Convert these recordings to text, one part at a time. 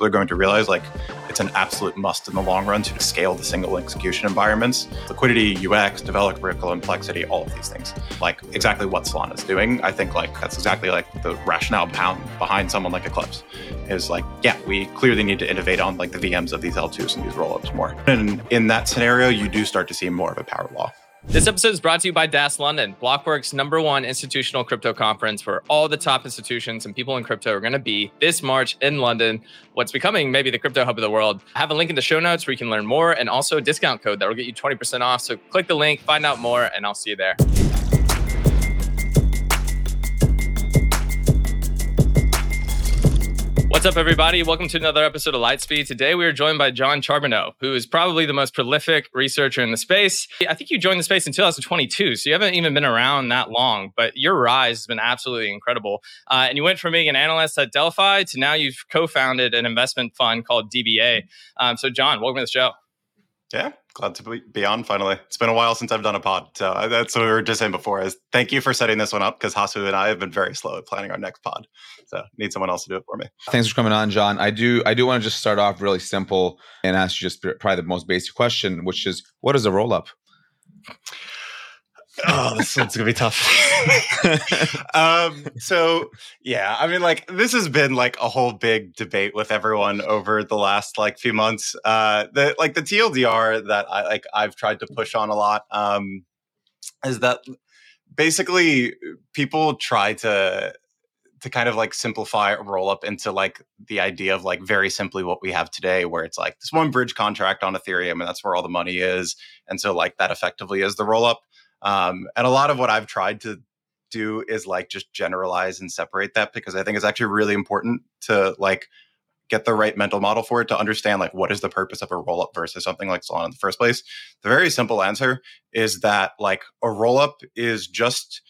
people are going to realize like it's an absolute must in the long run to scale the single execution environments. Liquidity, UX, developer complexity, all of these things. Like exactly what Solana is doing. I think like that's exactly like the rationale behind someone like Eclipse is like, yeah, we clearly need to innovate on like the VMs of these L2s and these rollups more. And in that scenario, you do start to see more of a power law. This episode is brought to you by DAS London, Blockworks' number one institutional crypto conference where all the top institutions and people in crypto are going to be this March in London, what's becoming maybe the crypto hub of the world. I have a link in the show notes where you can learn more and also a discount code that will get you 20% off. So click the link, find out more, and I'll see you there. What's up, everybody? Welcome to another episode of Lightspeed. Today, we are joined by Jon Charbonneau, who is probably the most prolific researcher in the space. I think you joined the space in 2022, so you haven't even been around that long, but your rise has been absolutely incredible. Uh, and you went from being an analyst at Delphi to now you've co founded an investment fund called DBA. Um, so, Jon, welcome to the show. Yeah, glad to be on finally. It's been a while since I've done a pod. So uh, that's what we were just saying before is thank you for setting this one up because Hasu and I have been very slow at planning our next pod. So need someone else to do it for me. Thanks for coming on, Jon. I do I do want to just start off really simple and ask you just probably the most basic question, which is what is a roll up? Oh, this one's gonna be tough. um, so yeah, I mean, like this has been like a whole big debate with everyone over the last like few months. Uh, the like the TLDR that I like I've tried to push on a lot um, is that basically people try to to kind of like simplify a roll up into like the idea of like very simply what we have today where it's like this one bridge contract on ethereum and that's where all the money is and so like that effectively is the roll up um, and a lot of what I've tried to do is like just generalize and separate that because I think it's actually really important to like get the right mental model for it to understand like what is the purpose of a roll up versus something like Solana in the first place. The very simple answer is that like a roll up is just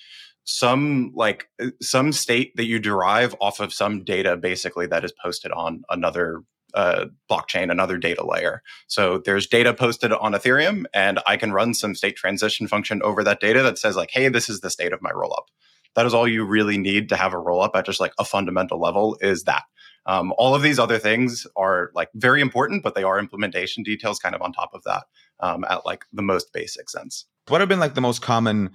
some like uh, some state that you derive off of some data basically that is posted on another uh, blockchain, another data layer. So there's data posted on Ethereum, and I can run some state transition function over that data that says like, hey, this is the state of my rollup. That is all you really need to have a rollup at just like a fundamental level is that. Um, all of these other things are like very important, but they are implementation details kind of on top of that um, at like the most basic sense. What have been like the most common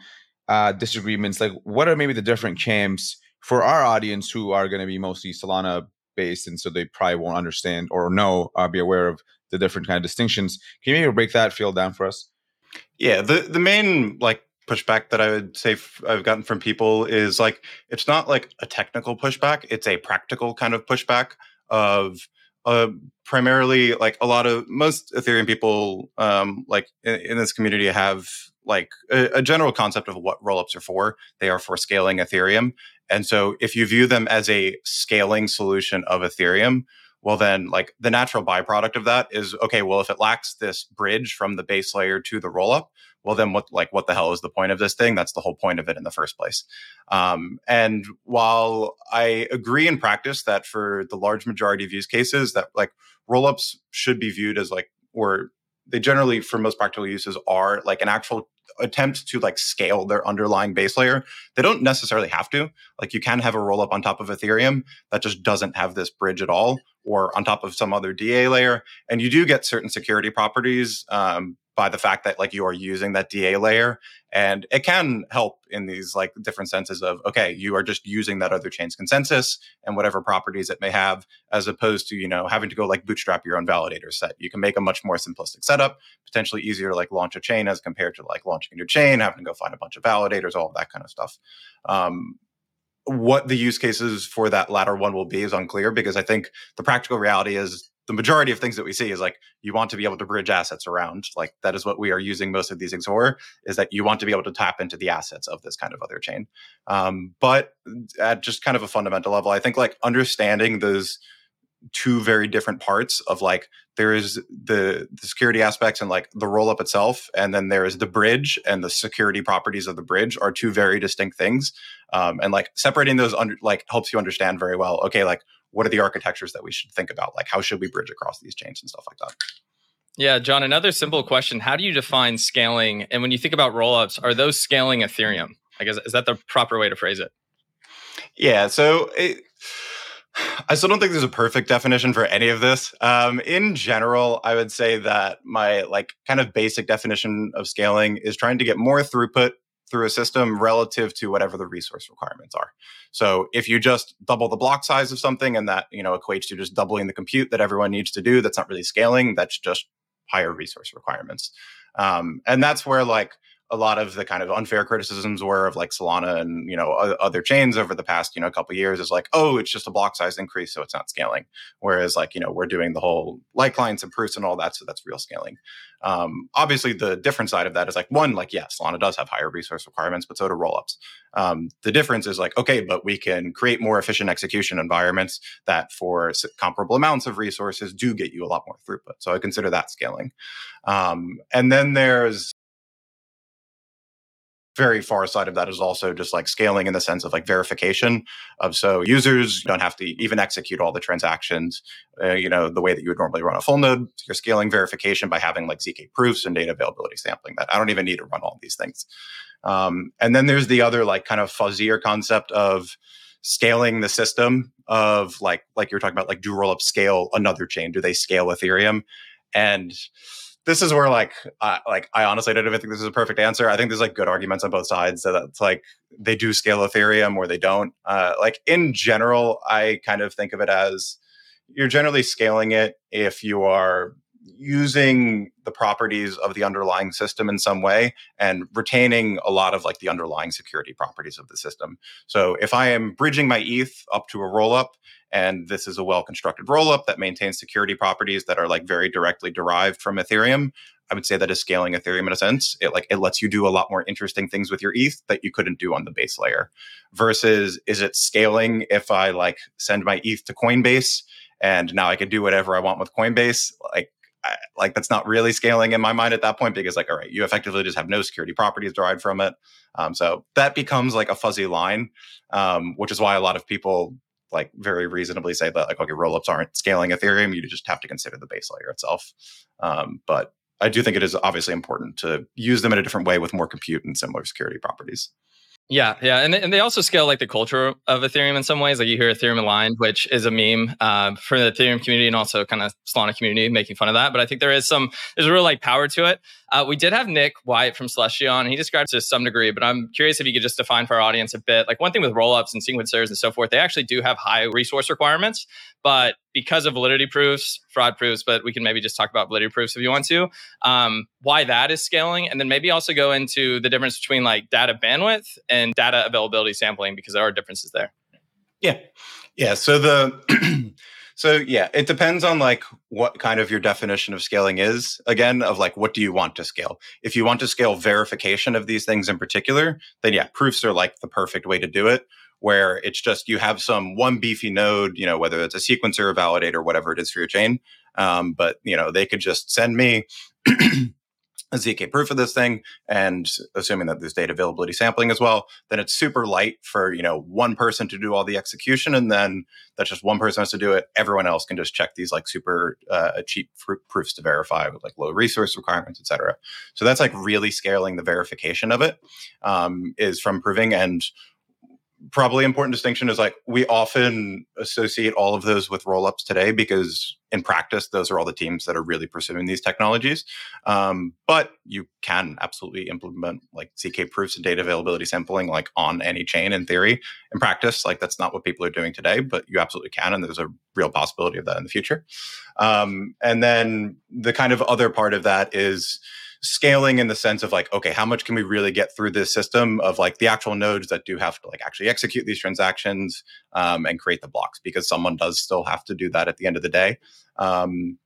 uh, disagreements? Like, what are maybe the different camps for our audience who are going to be mostly Solana based, and so they probably won't understand or know, uh, be aware of the different kind of distinctions. Can you maybe break that field down for us? Yeah, the the main like pushback that I would say I've gotten from people is like it's not like a technical pushback; it's a practical kind of pushback of uh, primarily like a lot of most Ethereum people um, like in, in this community have like a, a, general concept of what rollups are for. They are for scaling Ethereum. And so if you view them as a scaling solution of Ethereum, well then like the natural byproduct of that is okay, well if it lacks this bridge from the base layer to the rollup, well then what like what the hell is the point of this thing? That's the whole point of it in the first place. Um, and while I agree in practice that for the large majority of use cases that like rollups should be viewed as like or they generally for most practical uses are like an actual attempt to like scale their underlying base layer. They don't necessarily have to. Like you can have a roll up on top of Ethereum that just doesn't have this bridge at all, or on top of some other DA layer. And you do get certain security properties um, by the fact that like you are using that DA layer. And it can help in these like different senses of, okay, you are just using that other chain's consensus and whatever properties it may have, as opposed to, you know, having to go like bootstrap your own validator set. You can make a much more simplistic setup, potentially easier to like launch a chain as compared to like launching a new chain, having to go find a bunch of validators, all of that kind of stuff. Um, what the use cases for that latter one will be is unclear because I think the practical reality is the majority of things that we see is like you want to be able to bridge assets around like that is what we are using most of these things for is that you want to be able to tap into the assets of this kind of other chain um, but at just kind of a fundamental level i think like understanding those two very different parts of like there is the the security aspects and like the roll up itself and then there is the bridge and the security properties of the bridge are two very distinct things um, and like separating those under like helps you understand very well okay like what are the architectures that we should think about? Like, how should we bridge across these chains and stuff like that? Yeah, Jon, another simple question. How do you define scaling? And when you think about rollups, are those scaling Ethereum? I guess is that the proper way to phrase it? Yeah. So it, I still don't think there's a perfect definition for any of this. Um, in general, I would say that my like kind of basic definition of scaling is trying to get more throughput through a system relative to whatever the resource requirements are. So if you just double the block size of something and that, you know, equates to just doubling the compute that everyone needs to do, that's not really scaling, that's just higher resource requirements. Um, and that's where like a lot of the kind of unfair criticisms were of like Solana and you know other chains over the past you know couple years is like oh it's just a block size increase so it's not scaling. Whereas like you know we're doing the whole light clients and proofs and all that so that's real scaling. Um, obviously the different side of that is like one like yeah Solana does have higher resource requirements but so do rollups. Um, the difference is like okay but we can create more efficient execution environments that for comparable amounts of resources do get you a lot more throughput so I consider that scaling. Um, and then there's very far side of that is also just like scaling in the sense of like verification of so users don't have to even execute all the transactions uh, you know the way that you would normally run a full node. You're scaling verification by having like zk proofs and data availability sampling that. I don't even need to run all these things. Um, and then there's the other like kind of fuzzier concept of scaling the system of like like you're talking about like do rollup scale another chain. Do they scale ethereum? And this is where like I like I honestly don't even think this is a perfect answer. I think there's like good arguments on both sides that it's like they do scale Ethereum or they don't. Uh, like in general, I kind of think of it as you're generally scaling it if you are using the properties of the underlying system in some way and retaining a lot of like the underlying security properties of the system. So if I am bridging my ETH up to a rollup and this is a well constructed rollup that maintains security properties that are like very directly derived from Ethereum, I would say that is scaling Ethereum in a sense. It like it lets you do a lot more interesting things with your ETH that you couldn't do on the base layer. Versus is it scaling if I like send my ETH to Coinbase and now I can do whatever I want with Coinbase? Like like that's not really scaling in my mind at that point because like all right you effectively just have no security properties derived from it um, so that becomes like a fuzzy line um, which is why a lot of people like very reasonably say that like okay rollups aren't scaling ethereum you just have to consider the base layer itself um, but i do think it is obviously important to use them in a different way with more compute and similar security properties yeah, yeah, and they, and they also scale like the culture of Ethereum in some ways. Like you hear Ethereum aligned, which is a meme uh, for the Ethereum community and also kind of Solana community making fun of that. But I think there is some there's a real like power to it. Uh, we did have Nick White from Celestia, and he described to some degree, but I'm curious if you could just define for our audience a bit. Like one thing with rollups and sequencers and so forth, they actually do have high resource requirements, but because of validity proofs, fraud proofs, but we can maybe just talk about validity proofs if you want to, um, why that is scaling, and then maybe also go into the difference between like data bandwidth and data availability sampling because there are differences there. Yeah, yeah. So the So yeah, it depends on like what kind of your definition of scaling is. Again, of like what do you want to scale? If you want to scale verification of these things in particular, then yeah, proofs are like the perfect way to do it. Where it's just you have some one beefy node, you know, whether it's a sequencer or validator, whatever it is for your chain. Um, but you know, they could just send me a ZK proof of this thing, and assuming that there's data availability sampling as well, then it's super light for you know one person to do all the execution, and then that's just one person has to do it. Everyone else can just check these like super uh, cheap fr- proofs to verify with like low resource requirements, etc. So that's like really scaling the verification of it um, is from proving and probably important distinction is like we often associate all of those with rollups today because in practice those are all the teams that are really pursuing these technologies. Um, but you can absolutely implement like zk proofs and data availability sampling like on any chain in theory. In practice like that's not what people are doing today but you absolutely can and there's a real possibility of that in the future. Um, and then the kind of other part of that is scaling in the sense of like okay how much can we really get through this system of like the actual nodes that do have to like actually execute these transactions um, and create the blocks because someone does still have to do that at the end of the day. Um,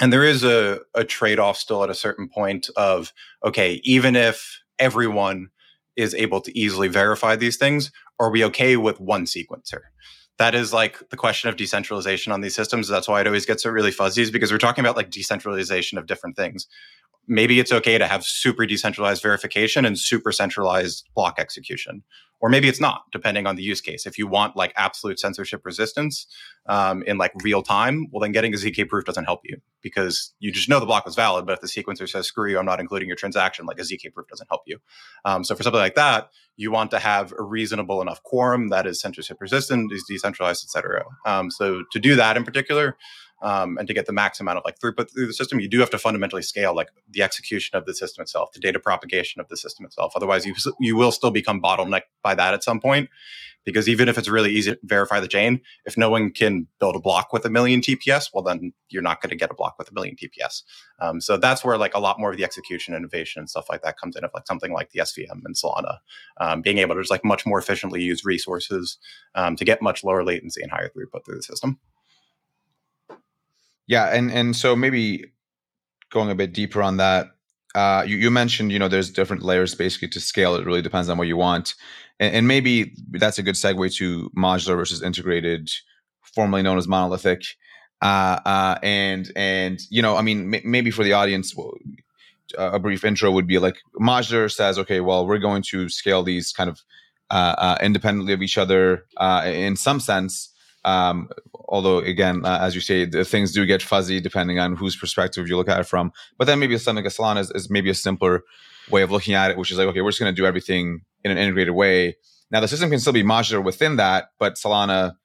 and there is a, a trade-off still at a certain point of okay even if everyone is able to easily verify these things are we okay with one sequencer? That is like the question of decentralization on these systems. That's why it always gets really fuzzy is because we're talking about like decentralization of different things maybe it's okay to have super decentralized verification and super centralized block execution. Or maybe it's not depending on the use case. If you want like absolute censorship resistance um, in like real time well then getting a zk proof doesn't help you because you just know the block was valid but if the sequencer says screw you i'm not including your transaction like a zk proof doesn't help you. Um, so for something like that you want to have a reasonable enough quorum that is censorship resistant is decentralized etc um, so to do that in particular um, and to get the max amount of like throughput through the system, you do have to fundamentally scale like the execution of the system itself, the data propagation of the system itself. Otherwise, you you will still become bottlenecked by that at some point. Because even if it's really easy to verify the chain, if no one can build a block with a million TPS, well, then you're not going to get a block with a million TPS. Um, so that's where like a lot more of the execution innovation and stuff like that comes in. Of like something like the SVM and Solana, um, being able to just like much more efficiently use resources um, to get much lower latency and higher throughput through the system. Yeah, and and so maybe going a bit deeper on that, uh, you, you mentioned you know there's different layers basically to scale. It really depends on what you want, and, and maybe that's a good segue to modular versus integrated, formerly known as monolithic. Uh, uh, and and you know, I mean, m- maybe for the audience, a brief intro would be like modular says, okay, well, we're going to scale these kind of uh, uh, independently of each other uh, in some sense. Um, although again, uh, as you say, things do get fuzzy depending on whose perspective you look at it from. But then maybe something like a Solana is, is maybe a simpler way of looking at it, which is like, okay, we're just going to do everything in an integrated way. Now the system can still be modular within that, but Solana,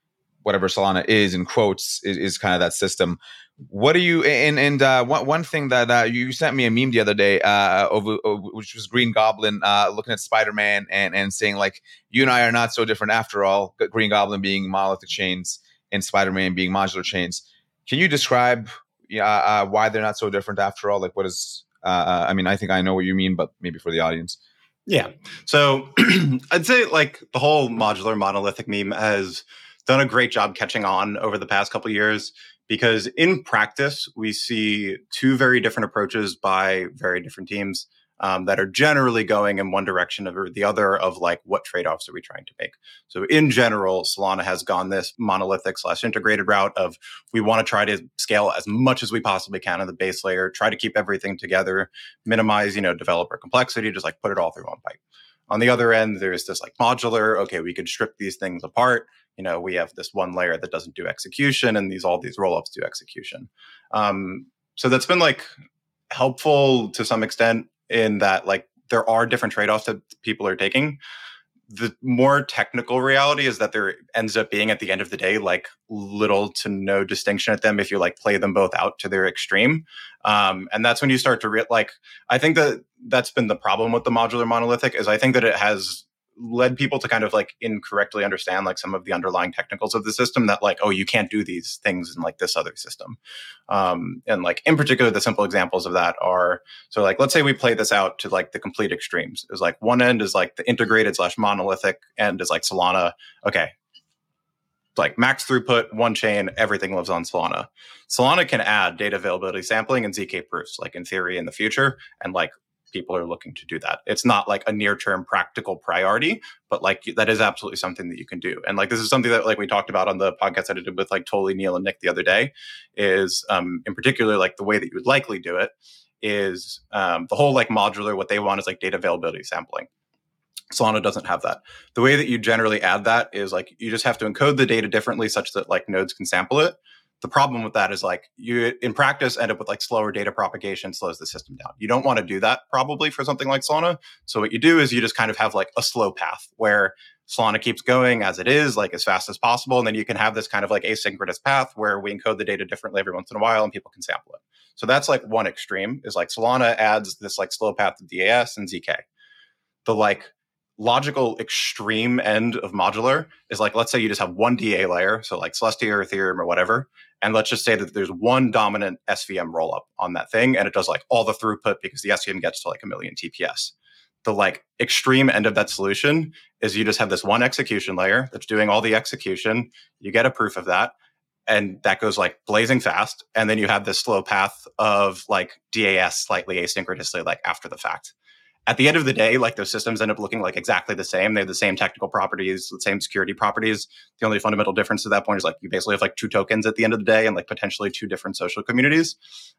whatever Solana is in quotes, is, is kind of that system. What do you and and uh, one one thing that uh, you sent me a meme the other day, uh, over, which was Green Goblin uh, looking at Spider Man and and saying like, you and I are not so different after all. Green Goblin being monolithic chains and Spider Man being modular chains. Can you describe uh, why they're not so different after all? Like, what is? Uh, I mean, I think I know what you mean, but maybe for the audience. Yeah. So I'd say like the whole modular monolithic meme has done a great job catching on over the past couple years because in practice we see two very different approaches by very different teams um, that are generally going in one direction or the other of like what trade-offs are we trying to make. So in general solana has gone this monolithic slash integrated route of we want to try to scale as much as we possibly can on the base layer try to keep everything together minimize you know developer complexity just like put it all through one pipe on the other end there's this like modular okay we can strip these things apart. You know we have this one layer that doesn't do execution and these all these rollups do execution. Um, so that's been like helpful to some extent in that like there are different trade-offs that people are taking the more technical reality is that there ends up being at the end of the day like little to no distinction at them if you like play them both out to their extreme. Um, and that's when you start to re- like i think that that's been the problem with the modular monolithic is i think that it has led people to kind of like incorrectly understand like some of the underlying technicals of the system that like oh you can't do these things in like this other system. Um, and like in particular the simple examples of that are so like let's say we play this out to like the complete extremes. Is like one end is like the integrated slash monolithic end is like solana. Okay. Like max throughput, one chain, everything lives on Solana. Solana can add data availability sampling and ZK proofs, like in theory in the future, and like people are looking to do that. It's not like a near term practical priority, but like that is absolutely something that you can do. And like this is something that like we talked about on the podcast I did with like Toly, Neel, and Nick the other day. Is um, in particular like the way that you would likely do it is um, the whole like modular. What they want is like data availability sampling. Solana doesn't have that. The way that you generally add that is like you just have to encode the data differently such that like nodes can sample it the problem with that is like you in practice end up with like slower data propagation slows the system down. You don't want to do that probably for something like solana. So what you do is you just kind of have like a slow path where solana keeps going as it is like as fast as possible and then you can have this kind of like asynchronous path where we encode the data differently every once in a while and people can sample it. So that's like one extreme is like solana adds this like slow path to das and zk the like logical extreme end of modular is like let's say you just have one DA layer, so like Celestia or Ethereum or whatever, and let's just say that there's one dominant SVM rollup on that thing, and it does like all the throughput because the SVM gets to like a million TPS. The like extreme end of that solution is you just have this one execution layer that's doing all the execution. You get a proof of that, and that goes like blazing fast, and then you have this slow path of like DAS slightly asynchronously like after the fact at the end of the day, like those systems end up looking like exactly the same. They have the same technical properties, the same security properties. The only fundamental difference at that point is like you basically have like two tokens at the end of the day and like potentially two different social communities.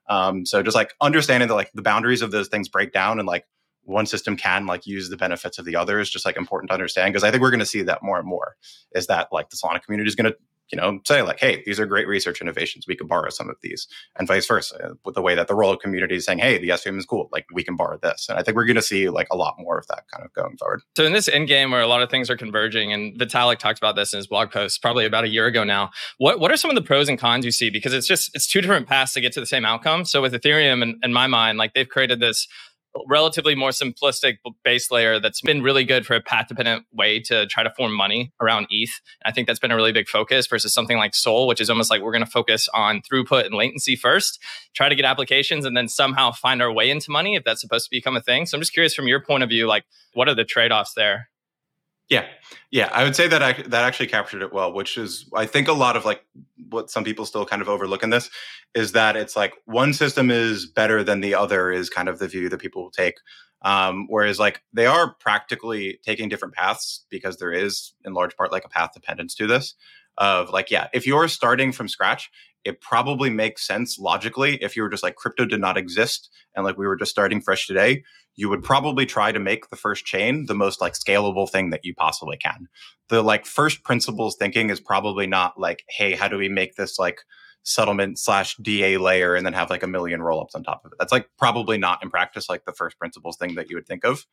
Um, so just like understanding that like the boundaries of those things break down and like one system can like use the benefits of the other is just like important to understand because I think we're going to see that more and more. Is that like the Solana community is going to you know, say like, hey, these are great research innovations. We can borrow some of these, and vice versa. With the way that the Rollup community is saying, hey, the SVM is cool, like we can borrow this, and I think we're going to see like a lot more of that kind of going forward. So in this end game where a lot of things are converging, and Vitalik talked about this in his blog post probably about a year ago now. What what are some of the pros and cons you see? Because it's just it's two different paths to get to the same outcome. So with Ethereum, in, in my mind, like they've created this relatively more simplistic base layer that's been really good for a path dependent way to try to form money around ETH. I think that's been a really big focus versus something like Sol, which is almost like we're going to focus on throughput and latency first, try to get applications, and then somehow find our way into money if that's supposed to become a thing. So I'm just curious from your point of view, like what are the trade offs there? Yeah, yeah, I would say that I, that actually captured it well, which is I think a lot of like what some people still kind of overlook in this is that it's like one system is better than the other is kind of the view that people will take. Um, whereas like they are practically taking different paths because there is in large part like a path dependence to this of like yeah if you're starting from scratch it probably makes sense logically if you were just like crypto did not exist and like we were just starting fresh today you would probably try to make the first chain the most like scalable thing that you possibly can. The like first principles thinking is probably not like hey how do we make this like settlement slash da layer and then have like a million rollups on top of it. That's like probably not in practice like the first principles thing that you would think of.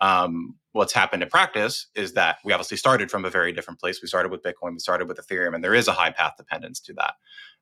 Um, what's happened in practice is that we obviously started from a very different place. We started with bitcoin we started with ethereum and there is a high path dependence to that.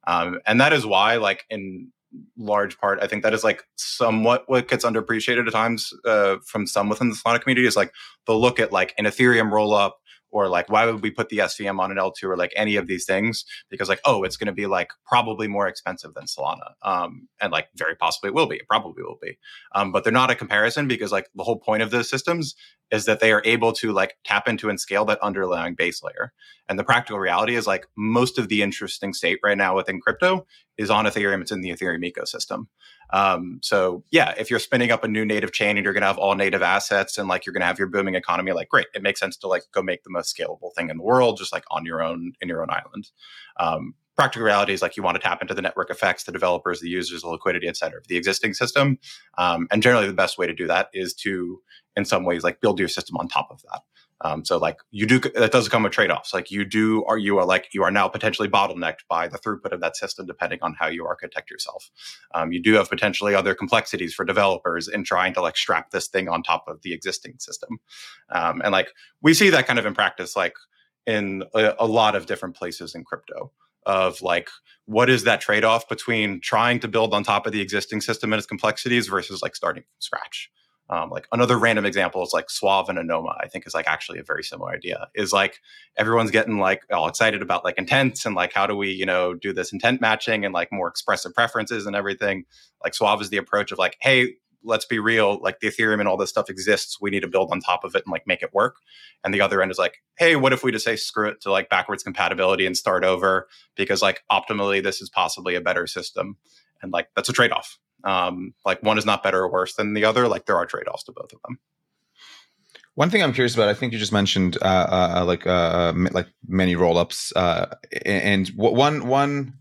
Um, and that is why, like in large part, I think that is like somewhat what gets underappreciated at times uh, from some within the Solana community is like they'll look at like an Ethereum roll up or like why would we put the SVM on an L2 or like any of these things? Because like oh it's going to be like probably more expensive than Solana um, and like very possibly it will be it probably will be. Um, but they're not a comparison because like the whole point of those systems is that they are able to like tap into and scale that underlying base layer. And the practical reality is like most of the interesting state right now within crypto is on Ethereum. It's in the Ethereum ecosystem. Um, so yeah, if you're spinning up a new native chain and you're to have all native assets and like you're to have your booming economy, like great, it makes sense to like go make the most scalable thing in the world, just like on your own in your own island. Um, practical reality is like you want to tap into the network effects, the developers, the users, the liquidity, et cetera, of the existing system. Um, and generally, the best way to do that is to, in some ways, like build your system on top of that. Um, so like you do that does come with trade-offs. Like you do are you are like you are now potentially bottlenecked by the throughput of that system depending on how you architect yourself. Um, you do have potentially other complexities for developers in trying to like strap this thing on top of the existing system. Um, and like we see that kind of in practice, like in a, a lot of different places in crypto of like what is that trade-off between trying to build on top of the existing system and its complexities versus like starting from scratch um, like another random example is like Suave and Anoma, I think is like actually a very similar idea. Is like everyone's getting like all excited about like intents and like how do we, you know, do this intent matching and like more expressive preferences and everything. Like Suave is the approach of like, hey, let's be real, like the Ethereum and all this stuff exists. We need to build on top of it and like make it work. And the other end is like, hey, what if we just say screw it to like backwards compatibility and start over? Because like optimally, this is possibly a better system. And like that's a trade-off um, like one is not better or worse than the other. Like there are trade offs to both of them. One thing I'm curious about, I think you just mentioned uh, uh, uh like uh, like many rollups, uh, and one one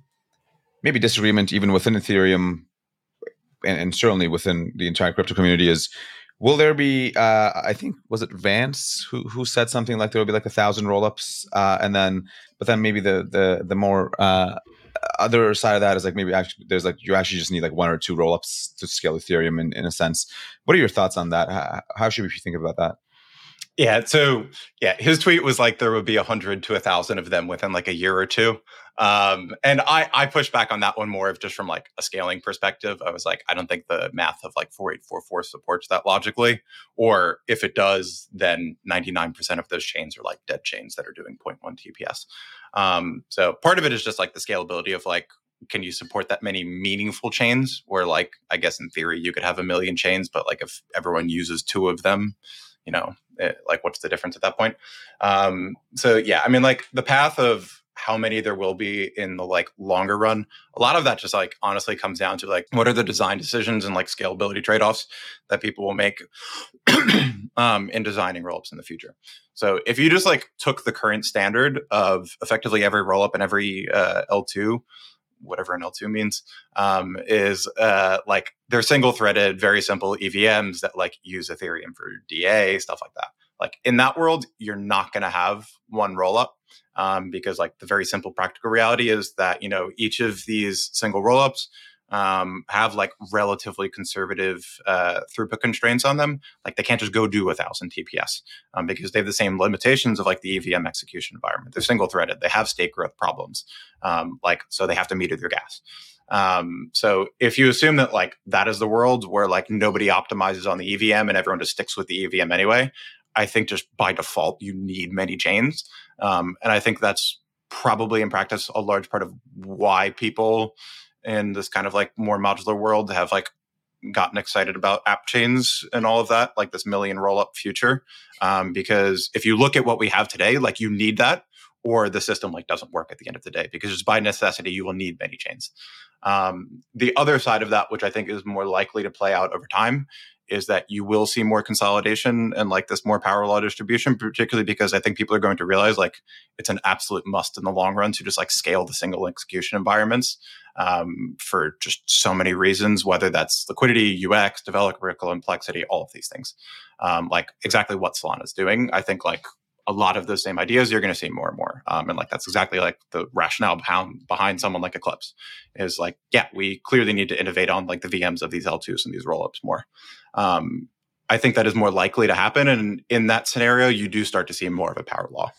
maybe disagreement even within Ethereum, and, and, certainly within the entire crypto community is, will there be? Uh, I think was it Vance who who said something like there will be like a thousand rollups, uh, and then but then maybe the the the more uh, other side of that is like maybe actually there's like you actually just need like one or two rollups to scale Ethereum in, in a sense. What are your thoughts on that? How, how should we think about that? Yeah. So yeah, his tweet was like there would be a hundred to a thousand of them within like a year or two. Um, and I I pushed back on that one more of just from like a scaling perspective. I was like, I don't think the math of like 4844 supports that logically. Or if it does, then 99% of those chains are like dead chains that are doing 0.1 TPS. Um, so part of it is just like the scalability of like, can you support that many meaningful chains? Where like, I guess in theory you could have a million chains, but like if everyone uses two of them, you know, it, like what's the difference at that point? Um, so yeah, I mean, like the path of how many there will be in the like longer run a lot of that just like honestly comes down to like what are the design decisions and like scalability trade-offs that people will make um, in designing rollups in the future so if you just like took the current standard of effectively every rollup and every uh, l2 whatever an L2 means, um, is uh, like they're single threaded, very simple EVMs that like use Ethereum for DA, stuff like that. Like in that world, you're not going to have one rollup um, because like the very simple practical reality is that you know each of these single rollups um, have like relatively conservative uh, throughput constraints on them. Like they can't just go do a thousand TPS um, because they have the same limitations of like the EVM execution environment. They're single threaded. They have state growth problems. Um, like so they have to meter their gas. Um, so if you assume that like that is the world where like nobody optimizes on the EVM and everyone just sticks with the EVM anyway, I think just by default you need many chains, um, and I think that's probably in practice a large part of why people in this kind of like more modular world have like gotten excited about app chains and all of that, like this million roll up future. Um, because if you look at what we have today, like you need that, or the system like doesn't work at the end of the day. Because just by necessity, you will need many chains. Um, the other side of that, which I think is more likely to play out over time, is that you will see more consolidation and like this more power law distribution, particularly because I think people are going to realize like it's an absolute must in the long run to just like scale the single execution environments um, for just so many reasons, whether that's liquidity, UX, developer complexity, all of these things. Um, like exactly what Solana is doing. I think like a lot of those same ideas you're going to see more and more um, and like that's exactly like the rationale behind, behind someone like eclipse is like yeah we clearly need to innovate on like the vms of these l2s and these rollups more um, i think that is more likely to happen and in that scenario you do start to see more of a power law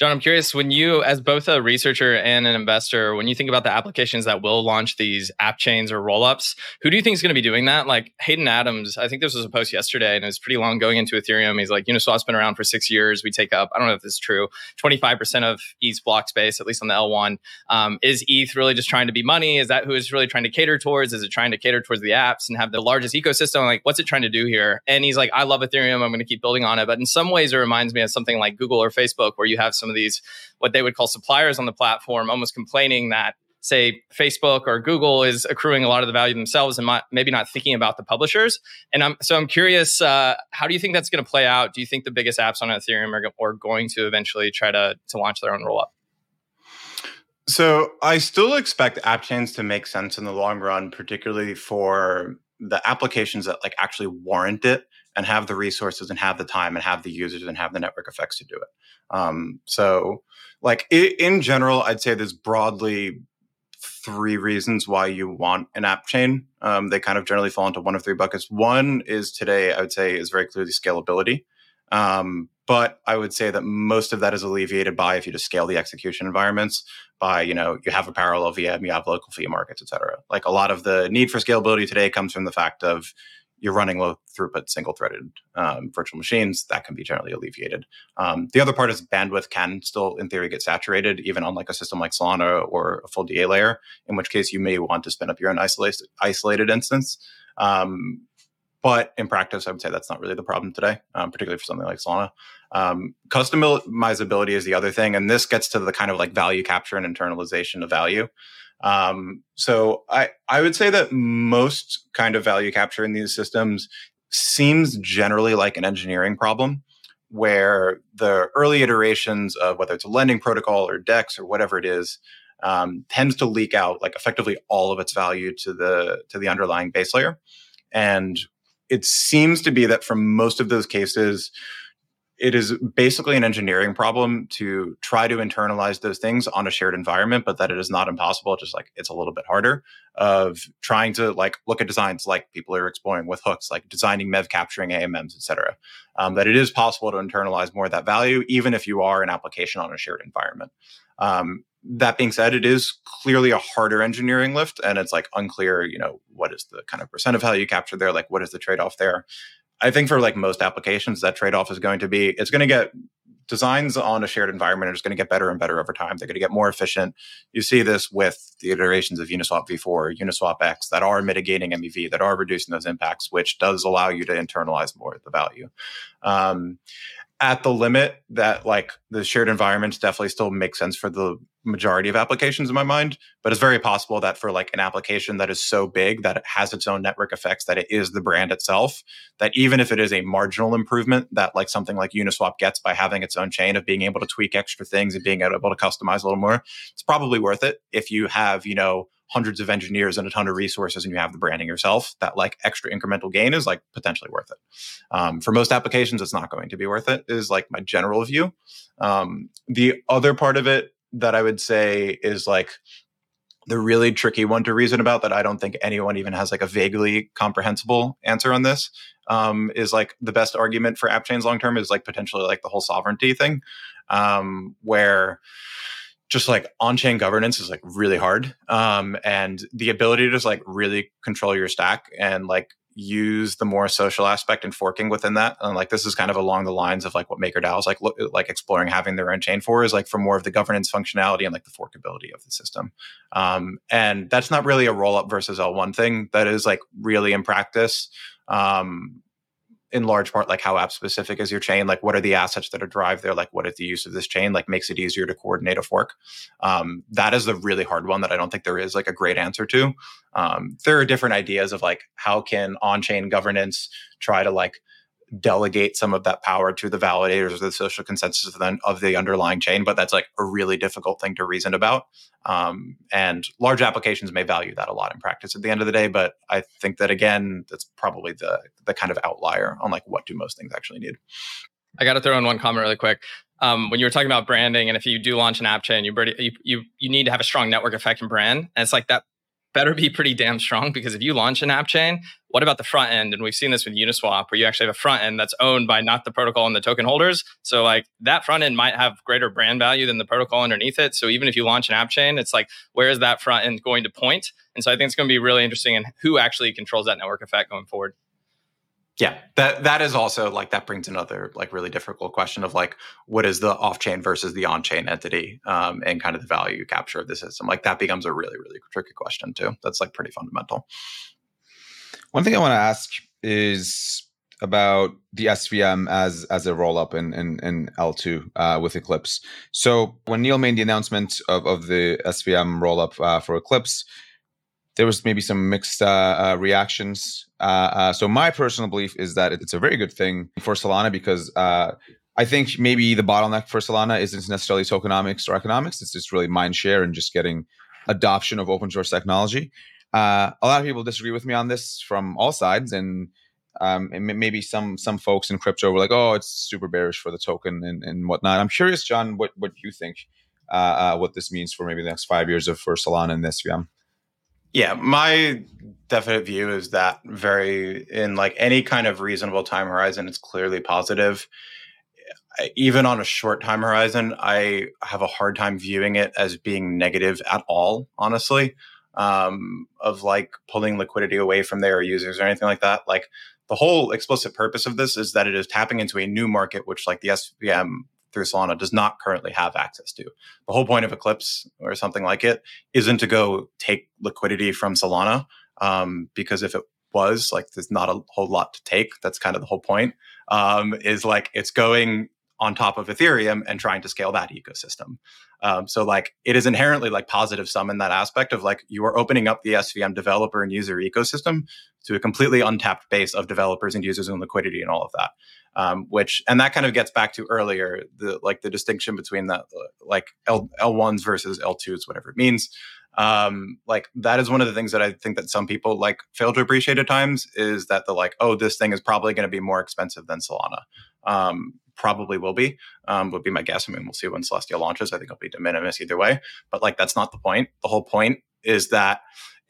Jon, I'm curious when you, as both a researcher and an investor, when you think about the applications that will launch these app chains or rollups, who do you think is going to be doing that? Like Hayden Adams, I think this was a post yesterday and it was pretty long going into Ethereum. He's like, Uniswap's been around for six years. We take up, I don't know if this is true, 25% of ETH's block space, at least on the L1. Um, is ETH really just trying to be money? Is that who it's really trying to cater towards? Is it trying to cater towards the apps and have the largest ecosystem? Like, what's it trying to do here? And he's like, I love Ethereum. I'm going to keep building on it. But in some ways, it reminds me of something like Google or Facebook, where you have some of these what they would call suppliers on the platform, almost complaining that say Facebook or Google is accruing a lot of the value themselves and maybe not thinking about the publishers. And I'm so I'm curious, uh, how do you think that's going to play out? Do you think the biggest apps on Ethereum are, are going to eventually try to to launch their own rollup? So I still expect app chains to make sense in the long run, particularly for the applications that like actually warrant it and have the resources and have the time and have the users and have the network effects to do it. Um, so, like in general, I'd say there's broadly three reasons why you want an app chain. Um, they kind of generally fall into one of three buckets. One is today, I would say, is very clearly scalability. Um, but I would say that most of that is alleviated by if you just scale the execution environments by, you know, you have a parallel VM, you have local fee markets, et cetera. Like a lot of the need for scalability today comes from the fact of you're running low throughput single threaded um, virtual machines that can be generally alleviated. Um, the other part is bandwidth can still in theory get saturated even on like a system like solana or a full da layer in which case you may want to spin up your own isolated isolated instance. Um, but in practice i would say that's not really the problem today um, particularly for something like solana. Um, customizability is the other thing and this gets to the kind of like value capture and internalization of value um, so I I would say that most kind of value capture in these systems seems generally like an engineering problem where the early iterations of whether it's a lending protocol or DEX or whatever it is um, tends to leak out like effectively all of its value to the to the underlying base layer, and it seems to be that for most of those cases, it is basically an engineering problem to try to internalize those things on a shared environment, but that it is not impossible. Just like it's a little bit harder of trying to like look at designs like people are exploring with hooks, like designing MEV capturing AMMs, et cetera. Um, that it is possible to internalize more of that value, even if you are an application on a shared environment. Um, that being said, it is clearly a harder engineering lift, and it's like unclear, you know, what is the kind of percent of value you capture there? Like, what is the trade off there? I think for like most applications, that trade off is going to be it's going to get designs on a shared environment are just going to get better and better over time. They're going to get more efficient. You see this with the iterations of Uniswap v4, Uniswap X that are mitigating MEV, that are reducing those impacts, which does allow you to internalize more of the value. Um, at the limit that like the shared environments definitely still make sense for the majority of applications in my mind but it's very possible that for like an application that is so big that it has its own network effects that it is the brand itself that even if it is a marginal improvement that like something like uniswap gets by having its own chain of being able to tweak extra things and being able to customize a little more it's probably worth it if you have you know hundreds of engineers and a ton of resources and you have the branding yourself, that like extra incremental gain is like potentially worth it. Um, for most applications, it's not going to be worth it, is like my general view. Um, the other part of it that I would say is like the really tricky one to reason about that I don't think anyone even has like a vaguely comprehensible answer on this um, is like the best argument for app chains long term is like potentially like the whole sovereignty thing, um, where just like on-chain governance is like really hard um, and the ability to just like really control your stack and like use the more social aspect and forking within that. And like this is kind of along the lines of like what makerdao is like look, like exploring having their own chain for is like for more of the governance functionality and like the forkability of the system. Um, and that's not really a roll up versus l1 thing. That is like really in practice. Um, in large part like how app specific is your chain? Like what are the assets that are derived there? Like what is the use of this chain? Like makes it easier to coordinate a fork. Um, that is the really hard one that i don't think there is like a great answer to. Um, there are different ideas of like how can on-chain governance try to like delegate some of that power to the validators or the social consensus of the, of the underlying chain but that's like a really difficult thing to reason about. Um, and large applications may value that a lot in practice at the end of the day but i think that again that's probably the the kind of outlier on like what do most things actually need. I got to throw in one comment really quick. Um, when you were talking about branding and if you do launch an app chain you, you you you need to have a strong network effect and brand and it's like that better be pretty damn strong because if you launch an app chain, what about the front end? And we've seen this with Uniswap where you actually have a front end that's owned by not the protocol and the token holders. So like that front end might have greater brand value than the protocol underneath it. So even if you launch an app chain, it's like where is that front end going to point? And so I think it's going to be really interesting in who actually controls that network effect going forward yeah that that is also like that brings another like really difficult question of like what is the off-chain versus the on-chain entity um, and kind of the value capture of the system? Like that becomes a really really tricky question too. That's like pretty fundamental. One thing i want to ask is about the svm as as a roll-up in in, in l2 uh, with eclipse. So when neel made the announcement of, of the svm roll-up uh, for eclipse there was maybe some mixed uh, uh, reactions. Uh, uh, so my personal belief is that it's a very good thing for Solana because uh, I think maybe the bottleneck for Solana isn't necessarily tokenomics or economics. It's just really mind share and just getting adoption of open source technology. Uh, a lot of people disagree with me on this from all sides, and, um, and maybe some some folks in crypto were like, "Oh, it's super bearish for the token and, and whatnot." I'm curious, Jon, what what you think, what this means for maybe the next five years of for Solana and the SVM. Yeah, my definite view is that very in like any kind of reasonable time horizon, it's clearly positive. Even on a short time horizon, I have a hard time viewing it as being negative at all, honestly. Um, of like pulling liquidity away from their users or anything like that. Like the whole explicit purpose of this is that it is tapping into a new market, which like the SVM through Solana does not currently have access to. The whole point of Eclipse or something like it isn't to go take liquidity from Solana, um, because if it was like there's not a whole lot to take. That's kind of the whole point. Um, is like it's going on top of Ethereum and trying to scale that ecosystem. Um, so like it is inherently like positive sum in that aspect of like you are opening up the SVM developer and user ecosystem to a completely untapped base of developers and users and liquidity and all of that um, which and that kind of gets back to earlier the like the distinction between that like L L1s versus L2s, whatever it means. Um, like that is one of the things that I think that some people like fail to appreciate at times is that the like, oh, this thing is probably going to be more expensive than Solana. Um, probably will be, um, would be my guess. I mean, we'll see when Celestia launches. I think it'll be de minimis either way. But like, that's not the point. The whole point is that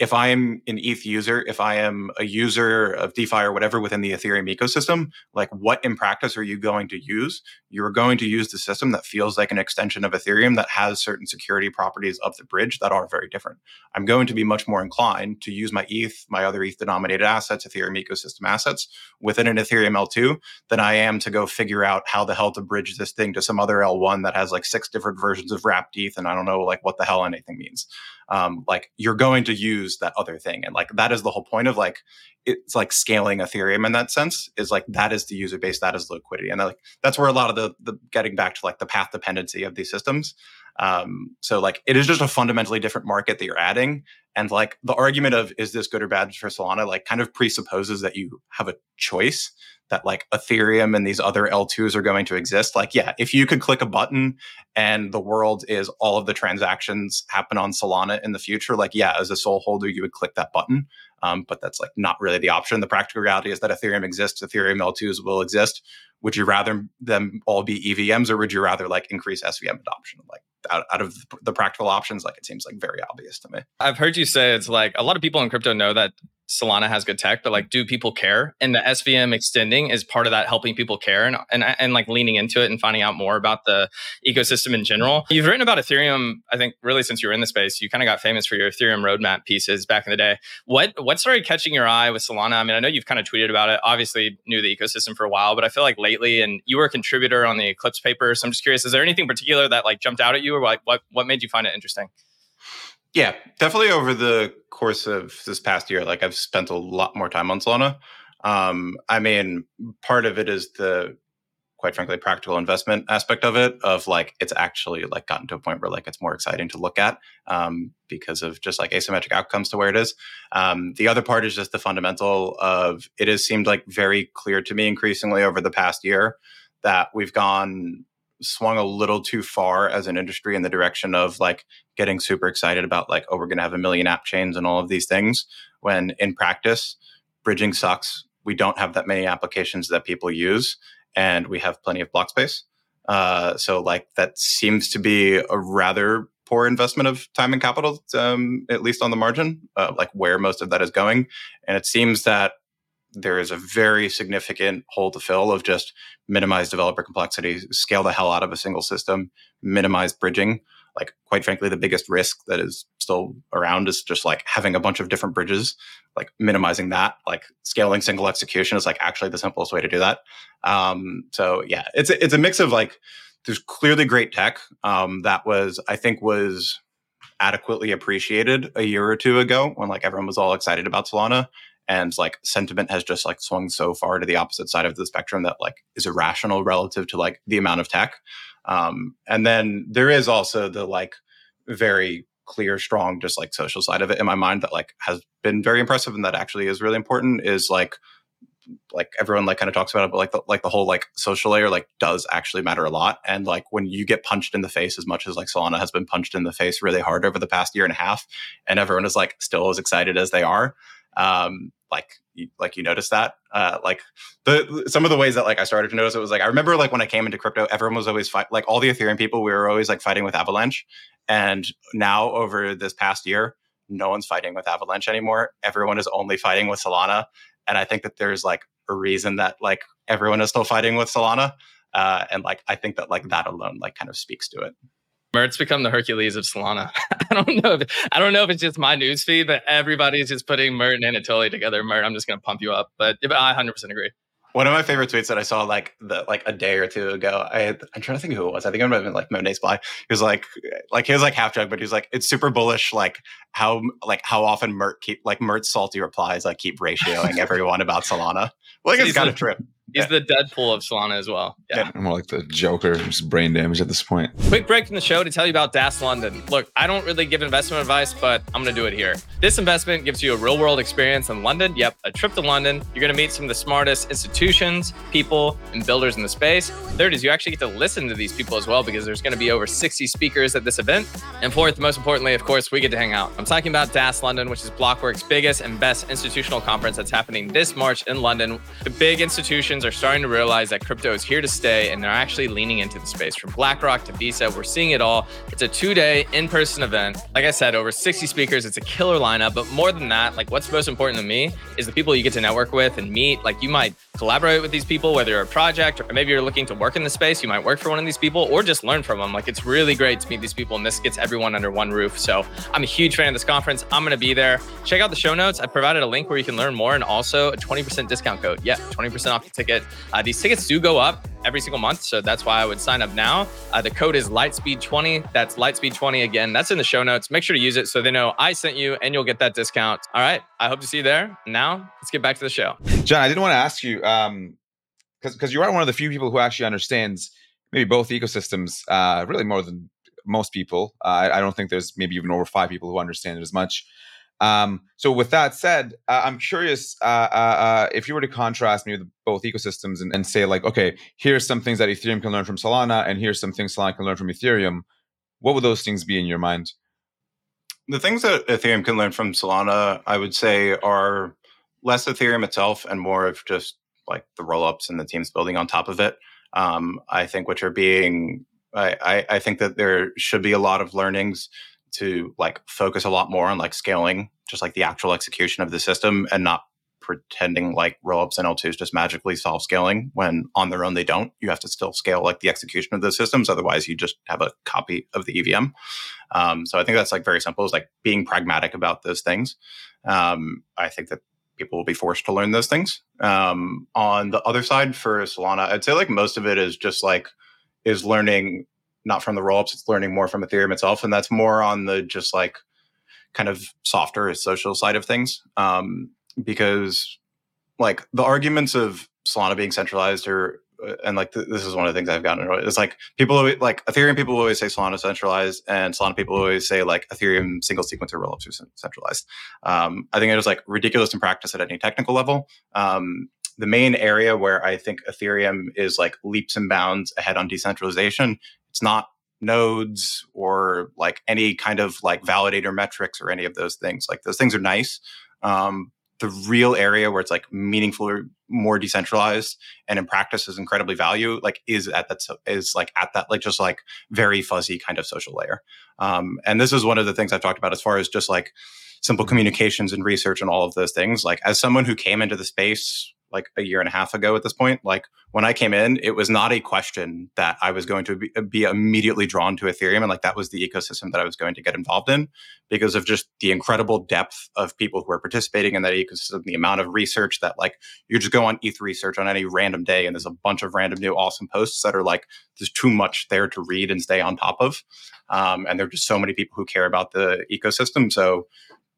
if I am an ETH user, if I am a user of DeFi or whatever within the Ethereum ecosystem, like what in practice are you going to use? You're going to use the system that feels like an extension of Ethereum that has certain security properties of the bridge that are very different. I'm going to be much more inclined to use my ETH, my other ETH denominated assets, Ethereum ecosystem assets within an Ethereum L2 than I am to go figure out how the hell to bridge this thing to some other L1 that has like six different versions of wrapped ETH and I don't know like what the hell anything means. Um, like you're going to use that other thing. And like that is the whole point of like it's like scaling Ethereum in that sense is like that is the user base, that is liquidity. And like that's where a lot of the the getting back to like the path dependency of these systems. Um, so like it is just a fundamentally different market that you're adding. And like the argument of is this good or bad for Solana, like kind of presupposes that you have a choice that like Ethereum and these other L2s are going to exist. Like, yeah, if you could click a button and the world is all of the transactions happen on Solana in the future, like, yeah, as a SOL holder, you would click that button. Um, but that's like not really the option. The practical reality is that Ethereum exists, Ethereum L2s will exist. Would you rather them all be EVMs or would you rather like increase SVM adoption? Like out, out of the practical options, like it seems like very obvious to me. I've heard you say it's like a lot of people in crypto know that Solana has good tech, but like, do people care? And the SVM extending is part of that, helping people care and, and and like leaning into it and finding out more about the ecosystem in general. You've written about Ethereum, I think, really since you were in the space. You kind of got famous for your Ethereum roadmap pieces back in the day. What what started catching your eye with Solana? I mean, I know you've kind of tweeted about it. Obviously, knew the ecosystem for a while, but I feel like lately, and you were a contributor on the Eclipse paper. So I'm just curious, is there anything particular that like jumped out at you, or like what what made you find it interesting? Yeah, definitely over the course of this past year, like I've spent a lot more time on Solana. Um, I mean, part of it is the quite frankly practical investment aspect of it of like it's actually like gotten to a point where like it's more exciting to look at um, because of just like asymmetric outcomes to where it is um, the other part is just the fundamental of it has seemed like very clear to me increasingly over the past year that we've gone swung a little too far as an industry in the direction of like getting super excited about like oh we're going to have a million app chains and all of these things when in practice bridging sucks. We don't have that many applications that people use and we have plenty of block space. Uh, so like that seems to be a rather poor investment of time and capital um, at least on the margin uh, like where most of that is going. And it seems that there is a very significant hole to fill of just minimize developer complexity, scale the hell out of a single system, minimize bridging. Like, quite frankly, the biggest risk that is still around is just like having a bunch of different bridges, like minimizing that, like scaling single execution is like actually the simplest way to do that. Um, so yeah, it's a, it's a mix of like, there's clearly great tech um, that was, I think, was adequately appreciated a year or two ago when like everyone was all excited about Solana and like sentiment has just like swung so far to the opposite side of the spectrum that like is irrational relative to like the amount of tech. Um, and then there is also the like very clear strong just like social side of it in my mind that like has been very impressive and that actually is really important is like like everyone like kind of talks about it but like the, like the whole like social layer like does actually matter a lot. And like when you get punched in the face as much as like solana has been punched in the face really hard over the past year and a half and everyone is like still as excited as they are um, like like you noticed that uh, like the some of the ways that like I started to notice it was like I remember like when I came into crypto everyone was always fight like all the Ethereum people we were always like fighting with Avalanche. And now over this past year no one's fighting with Avalanche anymore. Everyone is only fighting with Solana. And I think that there's like a reason that like everyone is still fighting with Solana uh, and like I think that like that alone like kind of speaks to it. Mert's become the Hercules of Solana. I don't know. If, I don't know if it's just my newsfeed, but everybody's just putting Mert and Anatoly together. Mert, I'm just going to pump you up, but I 100% agree. One of my favorite tweets that I saw like the like a day or two ago. I I'm trying to think who it was. I think it might have been like Monet Supply. He was like like he was like half joke, but he was like it's super bullish. Like how like how often Mert keep like Mert's salty replies like keep ratioing everyone about Solana. Well, like it's kind of true. He's yeah. the Deadpool of Solana as well. Yeah. I'm more like the Joker, just brain damage at this point. Quick break from the show to tell you about DAS London. Look, I don't really give investment advice, but I'm going to do it here. This investment gives you a real world experience in London. Yep, a trip to London. You're going to meet some of the smartest institutions, people, and builders in the space. Third is you actually get to listen to these people as well because there's going to be over 60 speakers at this event. And fourth, most importantly, of course, we get to hang out. I'm talking about DAS London, which is Blockworks' biggest and best institutional conference that's happening this March in London. The big institutions are starting to realize that crypto is here to stay and they're actually leaning into the space from BlackRock to Visa. We're seeing it all. It's a two day in person event. Like I said, over 60 speakers. It's a killer lineup. But more than that, like what's most important to me is the people you get to network with and meet. Like you might collaborate with these people, whether you're a project or maybe you're looking to work in the space, you might work for one of these people or just learn from them. Like it's really great to meet these people and this gets everyone under one roof. So I'm a huge fan of this conference. I'm going to be there. Check out the show notes. I provided a link where you can learn more and also a 20% discount code. Yeah, 20% off the ticket ticket. Uh, these tickets do go up every single month, so that's why I would sign up now. Uh, the code is Lightspeed20. That's Lightspeed20 again. That's in the show notes. Make sure to use it so they know I sent you, and you'll get that discount. All right, I hope to see you there. Now let's get back to the show. Jon, I didn't want to ask you um, because because you are one of the few people who actually understands maybe both ecosystems uh, really more than most people. Uh, I, I, don't think there's maybe even over five people who understand it as much. Um, so with that said, uh, I'm curious uh, uh, uh, if you were to contrast maybe both ecosystems and, and, say like, okay, here's some things that Ethereum can learn from Solana, and here's some things Solana can learn from Ethereum. What would those things be in your mind? The things that Ethereum can learn from Solana, I would say, are less Ethereum itself and more of just like the rollups and the teams building on top of it. Um, I think which are being, I, I, I think that there should be a lot of learnings to like focus a lot more on like scaling, just like the actual execution of the system and not pretending like rollups and L2s just magically solve scaling when on their own they don't. You have to still scale like the execution of the systems. Otherwise, you just have a copy of the EVM. Um, so I think that's like very simple is like being pragmatic about those things. Um, I think that people will be forced to learn those things. Um, on the other side for Solana, I'd say like most of it is just like is learning not from the rollups, it's learning more from Ethereum itself, and that's more on the just like kind of softer social side of things. Um, because like the arguments of Solana being centralized or uh, and like th- this is one of the things I've gotten. It's like people always, like Ethereum people always say Solana centralized, and Solana people always say like Ethereum single sequencer rollups are centralized. Um, I think it is like ridiculous in practice at any technical level. Um, the main area where I think Ethereum is like leaps and bounds ahead on decentralization, it's not nodes or like any kind of like validator metrics or any of those things. Like those things are nice. Um, the real area where it's like meaningful or more decentralized and in practice is incredibly value like is at that is like at that like just like very fuzzy kind of social layer um, and this is one of the things i've talked about as far as just like simple communications and research and all of those things like as someone who came into the space like a year and a half ago at this point. Like when I came in, it was not a question that I was going to be, be, immediately drawn to Ethereum. And like that was the ecosystem that I was going to get involved in because of just the incredible depth of people who are participating in that ecosystem, the amount of research that like you just go on ETH research on any random day and there's a bunch of random new awesome posts that are like, there's too much there to read and stay on top of. Um, and there are just so many people who care about the ecosystem. So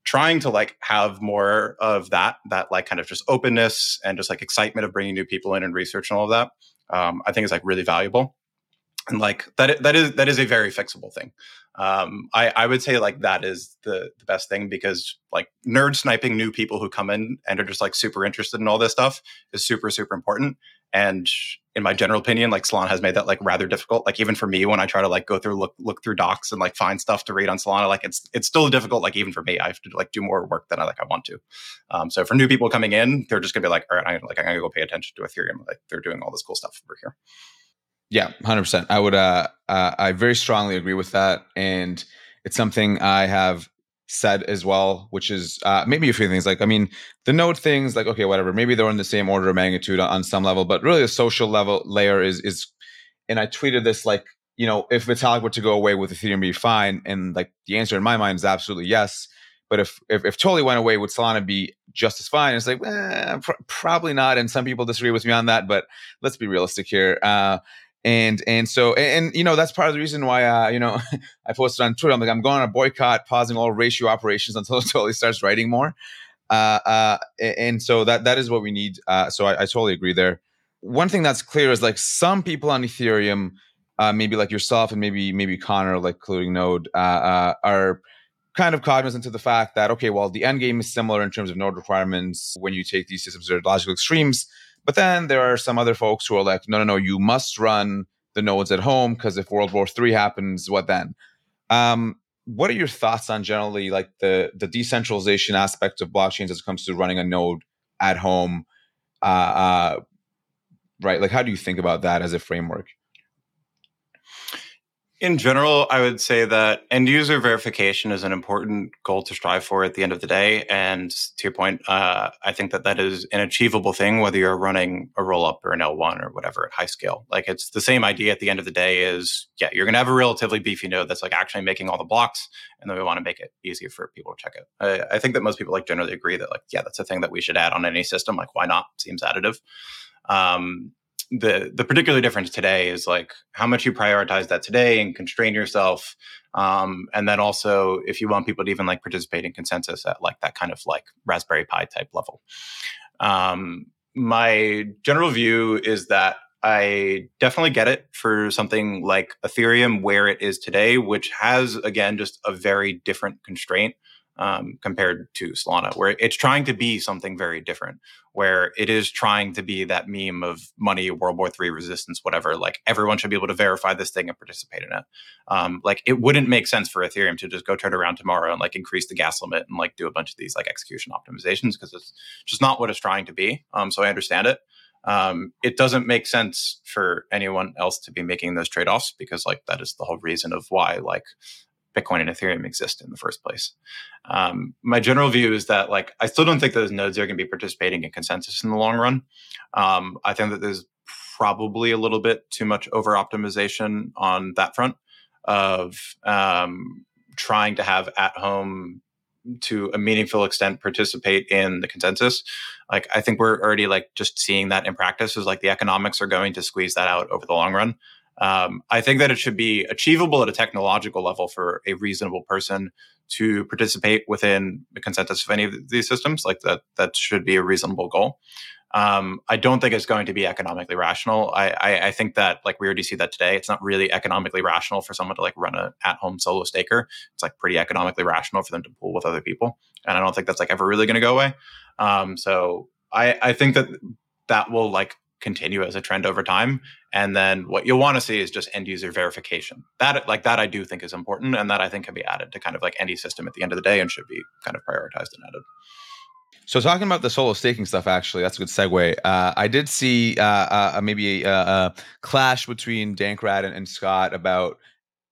trying to like have more of that that like kind of just openness and just like excitement of bringing new people in and research and all of that um, i think is like really valuable. And like that that is that is a very fixable thing. Um, I, I would say like that is the the best thing because like nerd sniping new people who come in and are just like super interested in all this stuff is super super important. And in my general opinion, like Solana has made that like rather difficult. Like even for me, when I try to like go through look look through docs and like find stuff to read on Solana, like it's it's still difficult. Like even for me, I have to like do more work than I like I want to. Um, so for new people coming in, they're just gonna be like, all right, I, like I'm gonna go pay attention to Ethereum. Like they're doing all this cool stuff over here. Yeah, hundred percent. I would. Uh, uh, I very strongly agree with that, and it's something I have said as well, which is uh, maybe a few things. Like, I mean, the node things, like, okay, whatever. Maybe they're in the same order of magnitude on, some level, but really the social level layer is is. And I tweeted this like, you know, if Vitalik were to go away, with Ethereum be fine? And like the answer in my mind is absolutely yes. But if if, if Toly went away, would Solana be just as fine? It's like eh, pr- probably not. And some people disagree with me on that, but let's be realistic here. Uh, and and so and, and, you know that's part of the reason why uh, you know I posted on Twitter. I'm like I'm going a boycott, pausing all ratio operations until it totally starts writing more. Uh, uh, and so that that is what we need. Uh, so I, I, totally agree there. One thing that's clear is like some people on Ethereum, uh, maybe like yourself and maybe maybe Connor, like including Node, uh, are kind of cognizant of the fact that okay, well the end game is similar in terms of node requirements when you take these systems to logical extremes but then there are some other folks who are like, no, no, no, you must run the nodes at home because if World War III happens, what then? Um, what are your thoughts on generally like the the decentralization aspect of blockchains as it comes to running a node at home? Uh, uh, right, like how do you think about that as a framework? In general, I would say that end user verification is an important goal to strive for at the end of the day. And to your point, uh, I think that that is an achievable thing, whether you're running a roll up or an L1 or whatever at high scale. Like it's the same idea at the end of the day is, yeah, you're going to have a relatively beefy node that's like actually making all the blocks. And then we want to make it easier for people to check it. I, I think that most people like generally agree that like, yeah, that's a thing that we should add on any system. Like, why not? Seems additive. Um, the the particular difference today is like how much you prioritize that today and constrain yourself um, and then also if you want people to even like participate in consensus at like that kind of like raspberry pi type level. Um, my general view is that i definitely get it for something like ethereum where it is today which has again just a very different constraint um, compared to Solana, where it's trying to be something very different, where it is trying to be that meme of money, World War III resistance, whatever. Like everyone should be able to verify this thing and participate in it. Um, like it wouldn't make sense for Ethereum to just go turn around tomorrow and like increase the gas limit and like do a bunch of these like execution optimizations because it's just not what it's trying to be. Um, so I understand it. Um, it doesn't make sense for anyone else to be making those trade-offs because like that is the whole reason of why like Bitcoin and Ethereum exist in the first place. Um, my general view is that like I still don't think those nodes are going to be participating in consensus in the long run. Um, I think that there's probably a little bit too much over optimization on that front of um, trying to have at home to a meaningful extent participate in the consensus like i think we're already like just seeing that in practice is like the economics are going to squeeze that out over the long run um, I think that it should be achievable at a technological level for a reasonable person to participate within the consensus of any of these systems. Like that, that should be a reasonable goal. Um, I don't think it's going to be economically rational. I, I, I, think that like we already see that today. It's not really economically rational for someone to like run a at-home solo staker. It's like pretty economically rational for them to pool with other people, and I don't think that's like ever really going to go away. Um, so I, I think that that will like continue as a trend over time. And then what you'll want to see is just end user verification. That like that I do think is important and that I think can be added to kind of like any system at the end of the day and should be kind of prioritized and added. So talking about the solo staking stuff, actually, that's a good segue. Uh, I did see uh, uh, maybe a, a, clash between Dankrad and, and, Scott about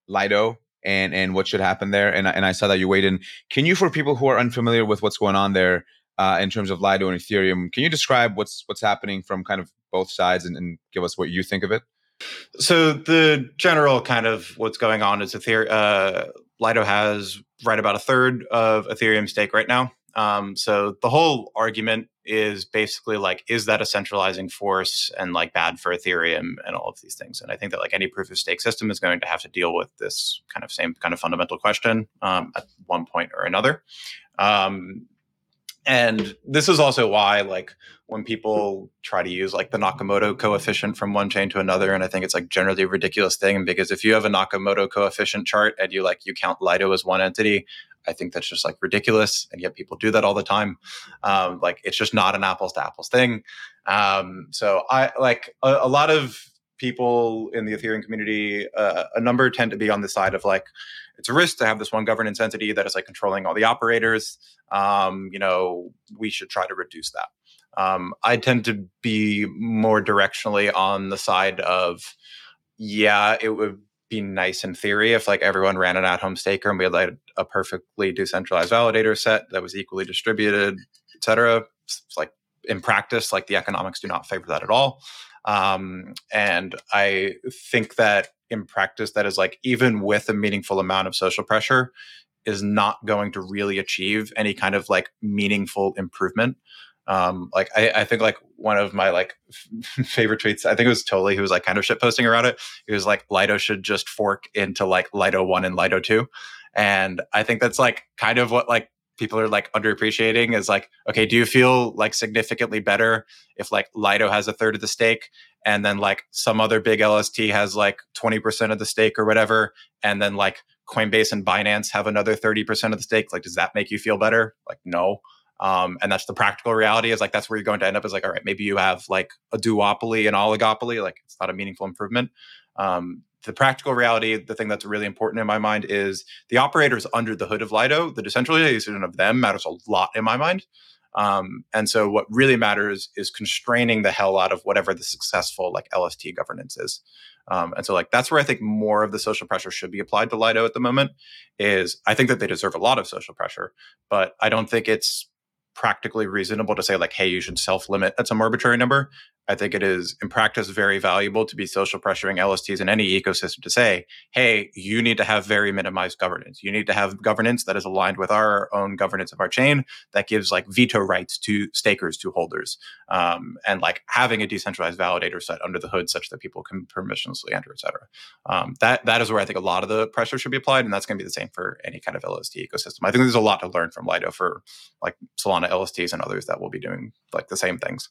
Lido and and what should happen there, and and I saw that you weighed in. Can you, for people who are unfamiliar with what's going on there, uh, in terms of Lido and Ethereum. Can you describe what's what's happening from kind of both sides and, and give us what you think of it? So the general kind of what's going on is Ethereum. Uh, Lido has right about a third of Ethereum stake right now. Um, so the whole argument is basically like, is that a centralizing force and like bad for Ethereum and all of these things? And I think that like any proof of stake system is going to have to deal with this kind of same kind of fundamental question um, at one point or another. Um, and this is also why like when people try to use like the nakamoto coefficient from one chain to another and i think it's like generally a ridiculous thing because if you have a nakamoto coefficient chart and you like you count lido as one entity i think that's just like ridiculous and yet people do that all the time. Um, like it's just not an apples to apples thing. Um, so i like a, a lot of people in the Ethereum community, uh, a number tend to be on the side of like, it's a risk to have this one governance entity that is like controlling all the operators. Um, you know, we should try to reduce that. Um, I tend to be more directionally on the side of, yeah, it would be nice in theory if like everyone ran an at-home staker and we had like a perfectly decentralized validator set that was equally distributed, et cetera. It's like in practice, like the economics do not favor that at all. Um, and I think that in practice, that is like even with a meaningful amount of social pressure, is not going to really achieve any kind of like meaningful improvement. Um, like I, I, think like one of my like f- favorite tweets, I think it was Toly who was like kind of shit posting around it. It was like Lido should just fork into like Lido one and Lido two. And I think that's like kind of what like people are like underappreciating is like, okay, do you feel like significantly better if like Lido has a third of the stake and then like some other big LST has like 20% of the stake or whatever, and then like Coinbase and Binance have another 30% of the stake? Like, does that make you feel better? Like, no. Um, and that's the practical reality is like that's where you're going to end up is like all right maybe you have like a duopoly and oligopoly like it's not a meaningful improvement um, the practical reality, the thing that's really important in my mind is the operators under the hood of Lido, the decentralization of them matters a lot in my mind. Um, and so what really matters is constraining the hell out of whatever the successful like LST governance is. Um, and so like that's where I think more of the social pressure should be applied to Lido at the moment. Is I think that they deserve a lot of social pressure, but I don't think it's practically reasonable to say like hey you should self limit at some arbitrary number I think it is in practice very valuable to be social pressuring LSTs in any ecosystem to say, hey, you need to have very minimized governance. You need to have governance that is aligned with our own governance of our chain that gives like veto rights to stakers, to holders, um, and like having a decentralized validator set under the hood such that people can permissionlessly enter, et cetera. Um, that, that is where I think a lot of the pressure should be applied. And that's going to be the same for any kind of LST ecosystem. I think there's a lot to learn from Lido for like Solana LSTs and others that will be doing like the same things.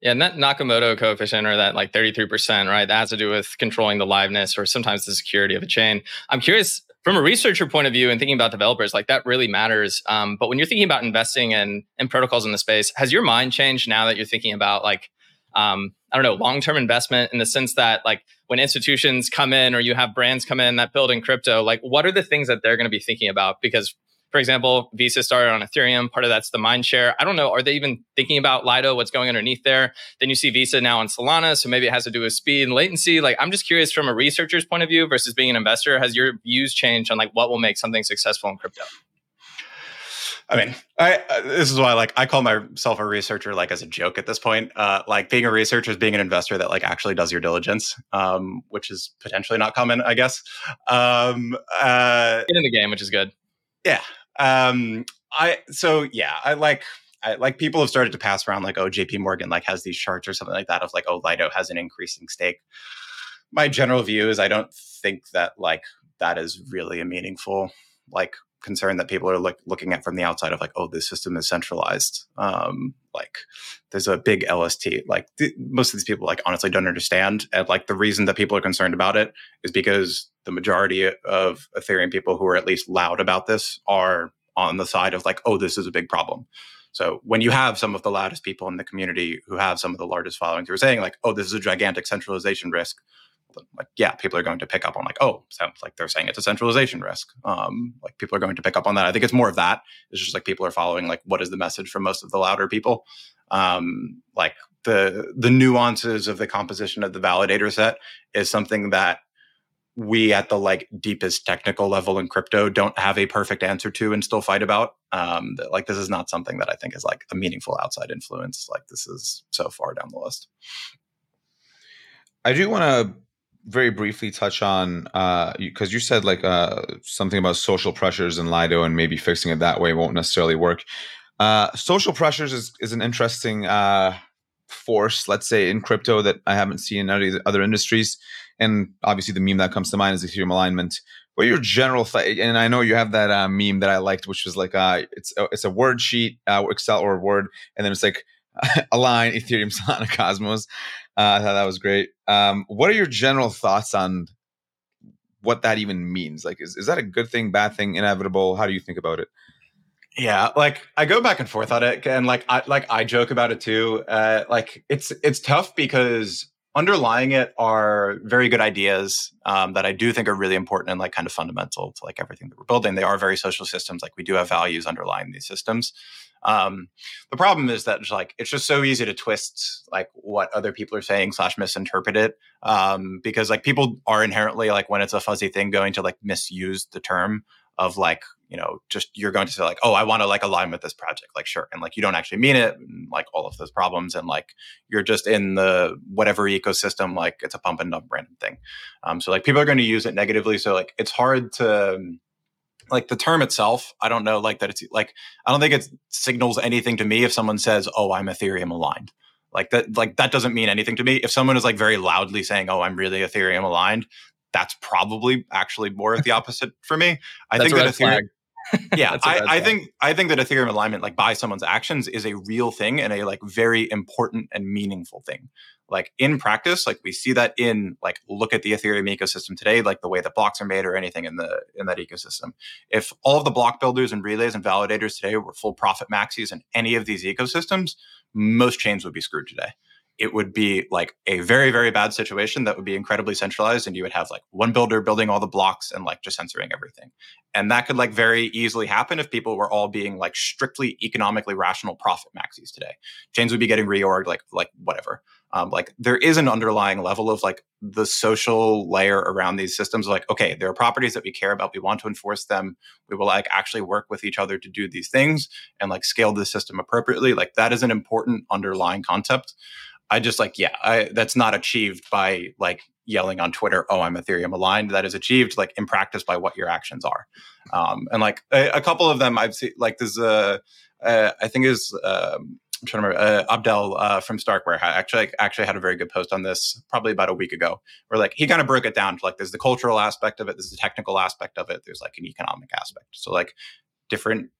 Yeah, and that Nakamoto coefficient or that like 33%, right? That has to do with controlling the liveness or sometimes the security of a chain. I'm curious from a researcher point of view and thinking about developers, like that really matters. Um, but when you're thinking about investing in, in protocols in the space, has your mind changed now that you're thinking about like, um, I don't know, long term investment in the sense that like when institutions come in or you have brands come in that build in crypto, like what are the things that they're going to be thinking about? Because for example, Visa started on Ethereum. Part of that's the mind share. I don't know. Are they even thinking about Lido? What's going underneath there? Then you see Visa now on Solana. So maybe it has to do with speed and latency. Like, I'm just curious from a researcher's point of view versus being an investor, has your views changed on like what will make something successful in crypto? I mean, I uh, this is why like I call myself a researcher like as a joke at this point. Uh, like being a researcher is being an investor that like actually does your diligence, um, which is potentially not common, I guess. Um, uh, Get in the game, which is good. Yeah, um, I so yeah, I like I, like people have started to pass around like oh JP Morgan like has these charts or something like that of like oh Lido has an increasing stake. My general view is I don't think that like that is really a meaningful like concern that people are like looking at from the outside of like oh this system is centralized um like there's a big lst like th- most of these people like honestly don't understand and like the reason that people are concerned about it is because the majority of ethereum people who are at least loud about this are on the side of like oh this is a big problem. So when you have some of the loudest people in the community who have some of the largest followings who are saying like oh this is a gigantic centralization risk. Like yeah people are going to pick up on like oh sounds like they're saying it's a centralization risk. Um like people are going to pick up on that. I think it's more of that. It's just like people are following like what is the message from most of the louder people? Um like the the nuances of the composition of the validator set is something that we at the like deepest technical level in crypto don't have a perfect answer to and still fight about um like this is not something that i think is like a meaningful outside influence like this is so far down the list I do want to very briefly touch on because uh, you said like uh, something about social pressures in Lido and maybe fixing it that way won't necessarily work. Uh, social pressures is, is an interesting uh, force, let's say, in crypto that I haven't seen in other industries. And obviously, the meme that comes to mind is Ethereum alignment. What your general th- and I know you have that uh, meme that I liked, which was like uh, it's a, it's a word sheet, Excel or Word, and then it's like align Ethereum Solana Cosmos. Uh, I thought that was great. Um, what are your general thoughts on what that even means? Like, is, is that a good thing, bad thing, inevitable? How do you think about it? Yeah, like I go back and forth on it, and like I like I joke about it too. Uh, like it's it's tough because underlying it are very good ideas um, that I do think are really important and like kind of fundamental to like everything that we're building. They are very social systems. Like we do have values underlying these systems. Um, the problem is that like it's just so easy to twist like what other people are saying slash misinterpret it um, because like people are inherently like when it's a fuzzy thing going to like misuse the term of like you know just you're going to say like oh i want to like align with this project like sure and like you don't actually mean it and, like all of those problems and like you're just in the whatever ecosystem like it's a pump and dump random thing um, so like people are going to use it negatively so like it's hard to like the term itself i don't know like that it's like i don't think it signals anything to me if someone says oh i'm ethereum aligned like that like that doesn't mean anything to me. If someone is like very loudly saying oh i'm really ethereum aligned that's probably actually more of the opposite for me. I think that ethereum yeah, I, I think I think that Ethereum alignment, like by someone's actions, is a real thing and a like very important and meaningful thing. Like in practice like we see that in like look at the ethereum ecosystem today like the way that blocks are made or anything in the in that ecosystem. If all of the block builders and relays and validators today were full profit maxis in any of these ecosystems most chains would be screwed today it would be like a very very bad situation that would be incredibly centralized and you would have like one builder building all the blocks and like just censoring everything. And that could like very easily happen if people were all being like strictly economically rational profit maxis today. Chains would be getting reorged like like whatever. Um, like there is an underlying level of like the social layer around these systems like okay there are properties that we care about we want to enforce them we will like actually work with each other to do these things and like scale the system appropriately like that is an important underlying concept I just like, yeah, I, that's not achieved by like yelling on Twitter, "Oh, I'm Ethereum aligned." That is achieved like in practice by what your actions are. Um, and like a, a, couple of them, I've seen like there's a, uh, I think is um, I'm trying to remember uh, Abdel uh, from Starkware actually actually had a very good post on this probably about a week ago, where like he kind of broke it down to like there's the cultural aspect of it, there's the technical aspect of it, there's like an economic aspect. So like different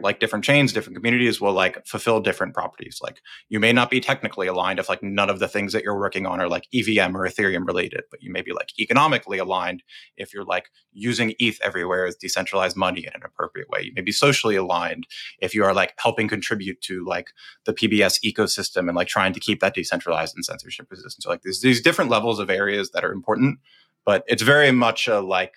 like different chains, different communities will like fulfill different properties. Like you may not be technically aligned if like none of the things that you're working on are like EVM or Ethereum related, but you may be like economically aligned if you're like using ETH everywhere as decentralized money in an appropriate way. You may be socially aligned if you are like helping contribute to like the PBS ecosystem and like trying to keep that decentralized and censorship resistant. So like there's these different levels of areas that are important, but it's very much a like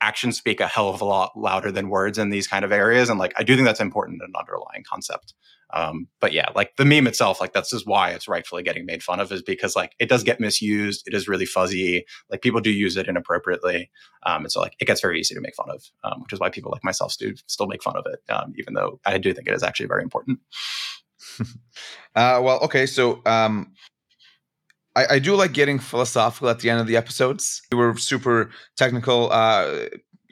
actions speak a hell of a lot louder than words in these kind of areas and like i do think that's important an underlying concept. Um, but yeah like the meme itself like that's just why it's rightfully getting made fun of is because like it does get misused it is really fuzzy like people do use it inappropriately um, and so like it gets very easy to make fun of um, which is why people like myself do still make fun of it um, even though i do think it is actually very important. Uh, well okay so um, I, I, do like getting philosophical at the end of the episodes. We were super technical, uh,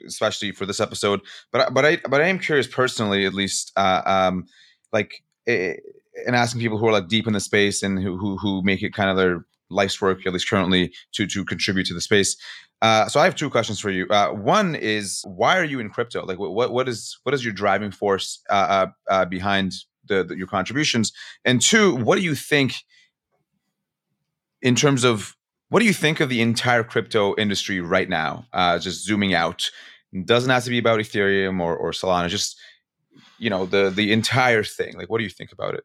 especially for this episode. But but I but I am curious personally, at least, uh, um, like and asking people who are like deep in the space and who who, who make it kind of their life's work, at least currently, to to contribute to the space. Uh, so I have two questions for you. Uh, one is why are you in crypto? Like, what what is what is your driving force uh, uh, uh behind the, the, your contributions? And two, what do you think in terms of what do you think of the entire crypto industry right now? Uh, just zooming out, it doesn't have to be about Ethereum or, or Solana. Just you know the the entire thing. Like, what do you think about it?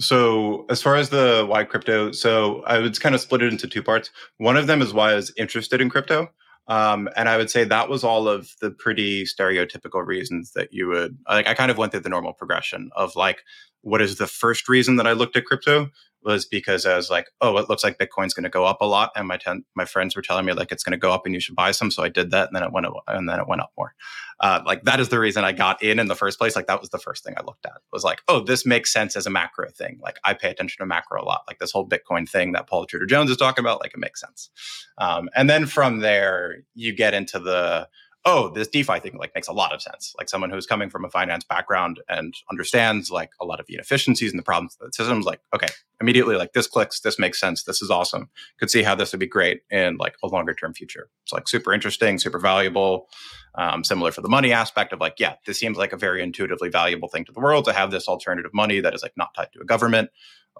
So, as far as the why crypto, so I would kind of split it into two parts. One of them is why I was interested in crypto. Um, and I would say that was all of the pretty stereotypical reasons that you would like. I kind of went through the normal progression of like, what is the first reason that I looked at crypto? Was because I was like, oh, it looks like Bitcoin's going to go up a lot, and my ten- my friends were telling me like it's going to go up and you should buy some, so I did that, and then it went up, and then it went up more. Uh, like that is the reason I got in in the first place. Like that was the first thing I looked at was like, oh, this makes sense as a macro thing. Like I pay attention to macro a lot. Like this whole Bitcoin thing that Paul Tudor Jones is talking about, like it makes sense. Um, and then from there, you get into the oh, this DeFi thing like makes a lot of sense. Like someone who's coming from a finance background and understands like a lot of the inefficiencies and the problems of the systems, like, okay, immediately like this clicks, this makes sense, this is awesome. Could see how this would be great in like a longer term future. It's like super interesting, super valuable. Um, similar for the money aspect of like, yeah, this seems like a very intuitively valuable thing to the world to have this alternative money that is like not tied to a government.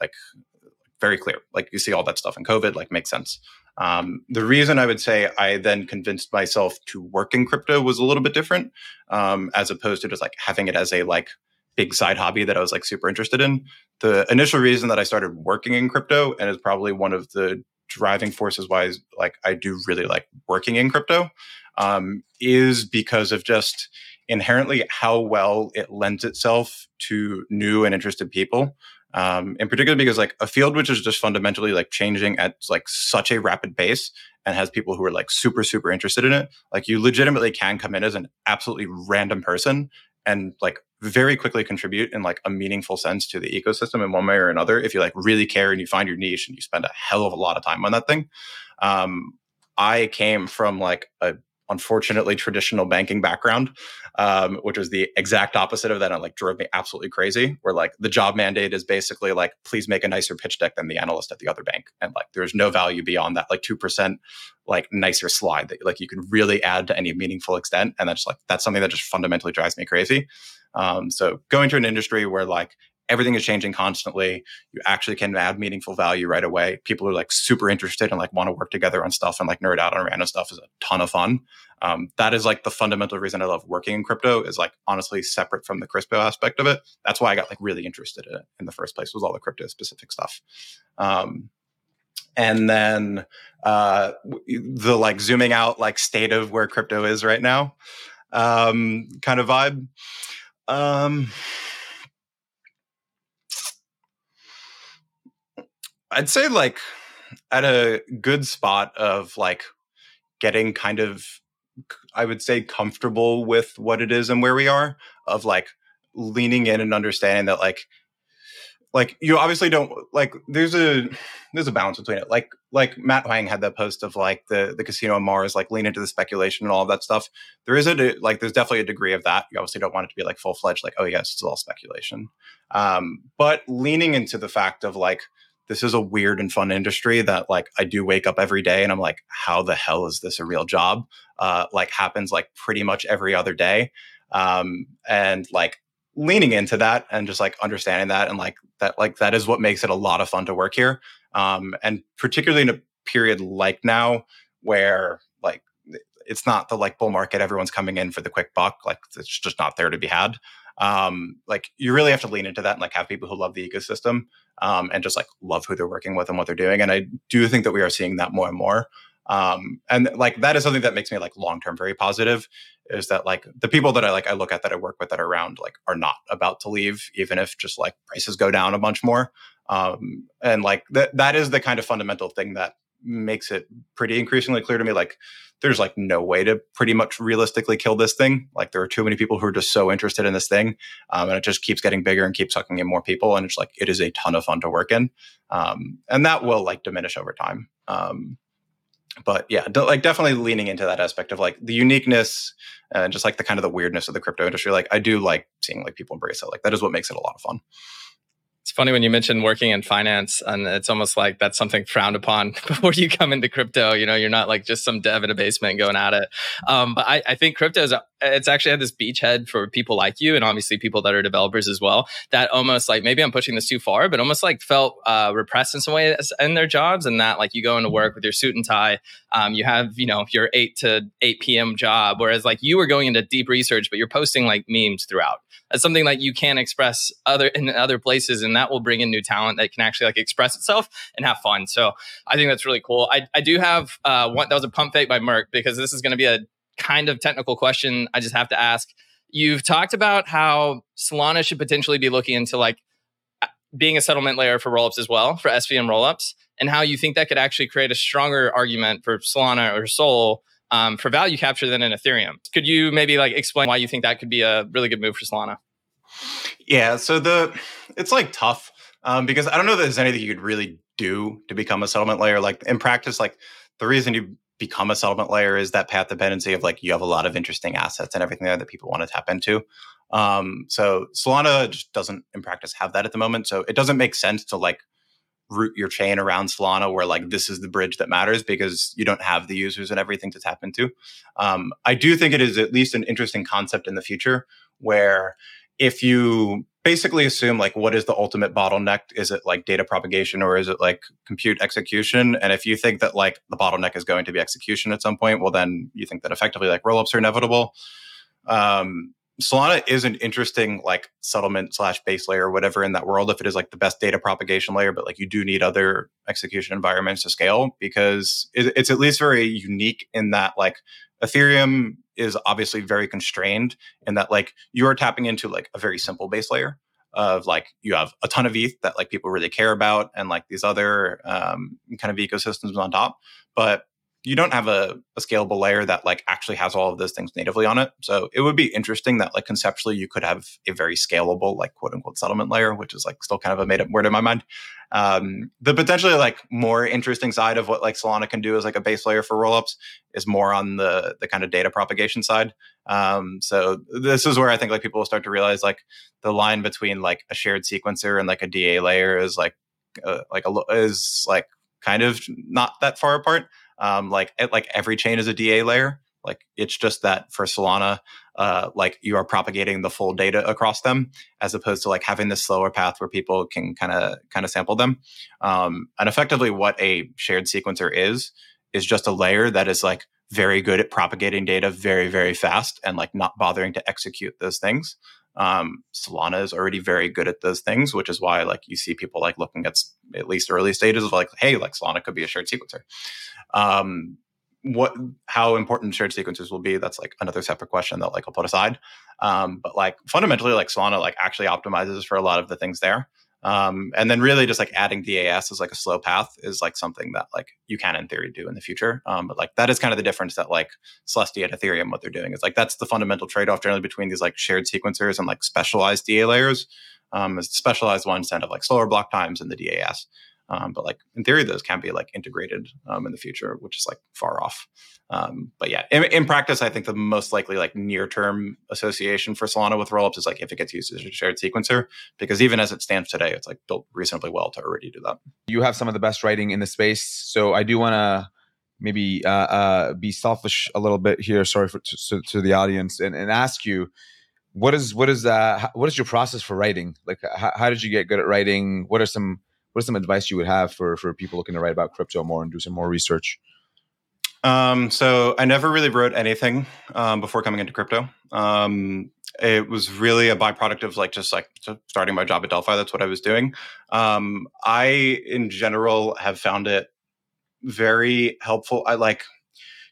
Like very clear. Like you see all that stuff in COVID, like makes sense. Um, the reason I would say I then convinced myself to work in crypto was a little bit different, um, as opposed to just like having it as a like big side hobby that I was like super interested in. The initial reason that I started working in crypto, and is probably one of the driving forces why like I do really like working in crypto, um, is because of just inherently how well it lends itself to new and interested people um, in particular because like a field which is just fundamentally like changing at like such a rapid pace and has people who are like super super interested in it like you legitimately can come in as an absolutely random person and like very quickly contribute in like a meaningful sense to the ecosystem in one way or another if you like really care and you find your niche and you spend a hell of a lot of time on that thing. Um, i came from like a unfortunately traditional banking background, um, which was the exact opposite of that. And like drove me absolutely crazy. Where like the job mandate is basically like, please make a nicer pitch deck than the analyst at the other bank, and like there's no value beyond that, like two percent, like nicer slide that like you can really add to any meaningful extent. And that's like that's something that just fundamentally drives me crazy. Um, so going to an industry where like everything is changing constantly. You actually can add meaningful value right away. People are like super interested and like want to work together on stuff and like nerd out on random stuff is a ton of fun. Um, that is like the fundamental reason I love working in crypto is like honestly separate from the crypto aspect of it. That's why I got like really interested in it in the first place was all the crypto specific stuff. Um, and then uh, the like zooming out like state of where crypto is right now um, kind of vibe. Um, I'd say like at a good spot of like getting kind of I would say comfortable with what it is and where we are of like leaning in and understanding that like like you obviously don't like there's a there's a balance between it. Like like matt Huang had that post of like the the casino on mars like lean into the speculation and all of that stuff. There is a like there's definitely a degree of that. You obviously don't want it to be like full-fledged like oh yes it's all speculation. Um but leaning into the fact of like this is a weird and fun industry that like I do wake up every day and I'm like, how the hell is this a real job? Uh, like happens like pretty much every other day. Um, and like leaning into that and just like understanding that and like that like that is what makes it a lot of fun to work here. Um, and particularly in a period like now where like it's not the like bull market everyone's coming in for the quick buck like it's just not there to be had um, like you really have to lean into that and like have people who love the ecosystem um, and just like love who they're working with and what they're doing. And I do think that we are seeing that more and more. Um, and like that is something that makes me like long term very positive. Is that like the people that I like I look at that I work with that are around like are not about to leave, even if just like prices go down a bunch more. Um, and like that that is the kind of fundamental thing that makes it pretty increasingly clear to me like there's like no way to pretty much realistically kill this thing. Like there are too many people who are just so interested in this thing, um, and it just keeps getting bigger and keeps sucking in more people. And it's like it is a ton of fun to work in, um, and that will like diminish over time. Um, but yeah, d- like definitely leaning into that aspect of like the uniqueness and just like the kind of the weirdness of the crypto industry. Like I do like seeing like people embrace it. Like that is what makes it a lot of fun. It's funny when you mention working in finance, and it's almost like that's something frowned upon before you come into crypto. You know, you're not like just some dev in a basement going at it. Um, but I, I, think crypto is it's actually had this beachhead for people like you, and obviously people that are developers as well. That almost like maybe I'm pushing this too far, but almost like felt uh, repressed in some way in their jobs, and that like you go into work with your suit and tie, um, you have you know your eight to eight p.m. job, whereas like you were going into deep research, but you're posting like memes throughout. That's something that you can't express other in other places, and that will bring in new talent that can actually like express itself and have fun. So I think that's really cool. I, I do have uh, one that was a pump fake by Mert because this is going to be a kind of technical question. I just have to ask. You've talked about how Solana should potentially be looking into like being a settlement layer for rollups as well for SVM rollups, and how you think that could actually create a stronger argument for Solana or Sol um, for value capture than in Ethereum. Could you maybe like explain why you think that could be a really good move for Solana? Yeah, so the it's like tough um, because I don't know that there's anything you could really do to become a settlement layer. Like in practice, like the reason you become a settlement layer is that path dependency of like you have a lot of interesting assets and everything there that people want to tap into. Um, so Solana just doesn't in practice have that at the moment. So it doesn't make sense to like route your chain around Solana where like this is the bridge that matters because you don't have the users and everything to tap into. Um, I do think it is at least an interesting concept in the future where if you basically assume like what is the ultimate bottleneck? Is it like data propagation or is it like compute execution? And if you think that like the bottleneck is going to be execution at some point well then you think that effectively like rollups are inevitable. Um, solana is an interesting like settlement slash base layer or whatever in that world if it is like the best data propagation layer but like you do need other execution environments to scale because it's at least very unique in that like Ethereum is obviously very constrained in that like you are tapping into like a very simple base layer of like you have a ton of ETH that like people really care about and like these other um, kind of ecosystems on top. But you don't have a, a, scalable layer that like actually has all of those things natively on it. So it would be interesting that like conceptually you could have a very scalable like quote unquote settlement layer, which is like still kind of a made up word in my mind. Um, the potentially like more interesting side of what like Solana can do as like a base layer for rollups is more on the the kind of data propagation side. Um, so this is where I think like people will start to realize like the line between like a shared sequencer and like a DA layer is like uh, like a is like kind of not that far apart. Um, like like every chain is a DA layer. Like it's just that for Solana, uh, like you are propagating the full data across them, as opposed to like having this slower path where people can kind of kind of sample them. Um, and effectively, what a shared sequencer is is just a layer that is like very good at propagating data very, very fast and like not bothering to execute those things. Um, Solana is already very good at those things, which is why like you see people like looking at at least early stages of like, hey, like Solana could be a shared sequencer. Um, what how important shared sequencers will be that's like another separate question that like i'll put aside um, but like fundamentally like solana like actually optimizes for a lot of the things there um, and then really just like adding DAS as like a slow path is like something that like you can in theory do in the future. Um, but like that is kind of the difference that like Celestia at Ethereum, what they're doing is like that's the fundamental trade-off generally between these like shared sequencers and like specialized DA layers. Um, is specialized ones tend to have like slower block times in the DAS. Um, but like in theory, those can be like integrated um, in the future, which is like far off. Um, but yeah, in, in, practice, I think the most likely like near term association for Solana with rollups is like if it gets used as a shared sequencer, because even as it stands today, it's like built reasonably well to already do that. You have some of the best writing in the space, so I do want to maybe uh, uh, be selfish a little bit here. Sorry for to, to the audience and, and ask you what is what is uh what is your process for writing like how, how did you get good at writing what are some what is some advice you would have for for people looking to write about crypto more and do some more research? Um, so I never really wrote anything um, before coming into crypto. Um, it was really a byproduct of like just like starting my job at Delphi. That's what I was doing. Um, I, in general, have found it very helpful. I like,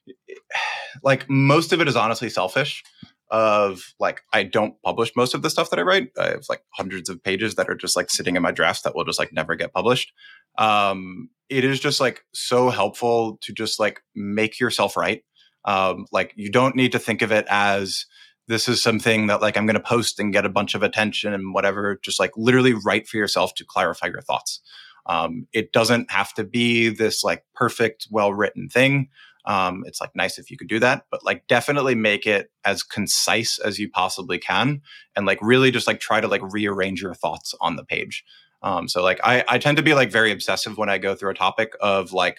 like most of it is honestly selfish of like I don't publish most of the stuff that I write. I have like hundreds of pages that are just like sitting in my drafts that will just like never get published. Um, it is just like so helpful to just like make yourself right. Um, like you don't need to think of it as this is something that like I'm going to post and get a bunch of attention and whatever. Just like literally write for yourself to clarify your thoughts. Um, it doesn't have to be this like perfect, well written thing. Um, it's like nice if you could do that, but like definitely make it as concise as you possibly can, and like really just like try to like rearrange your thoughts on the page. Um, so like I, I tend to be like very obsessive when I go through a topic of like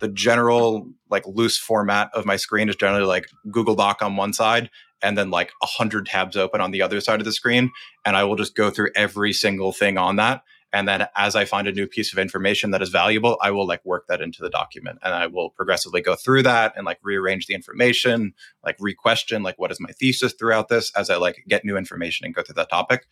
the general like loose format of my screen is generally like Google Doc on one side and then like a hundred tabs open on the other side of the screen, and I will just go through every single thing on that and then as I find a new piece of information that is valuable, I will like work that into the document and I will progressively go through that and like rearrange the information, like re-question like what is my thesis throughout this as I like get new information and go through that topic.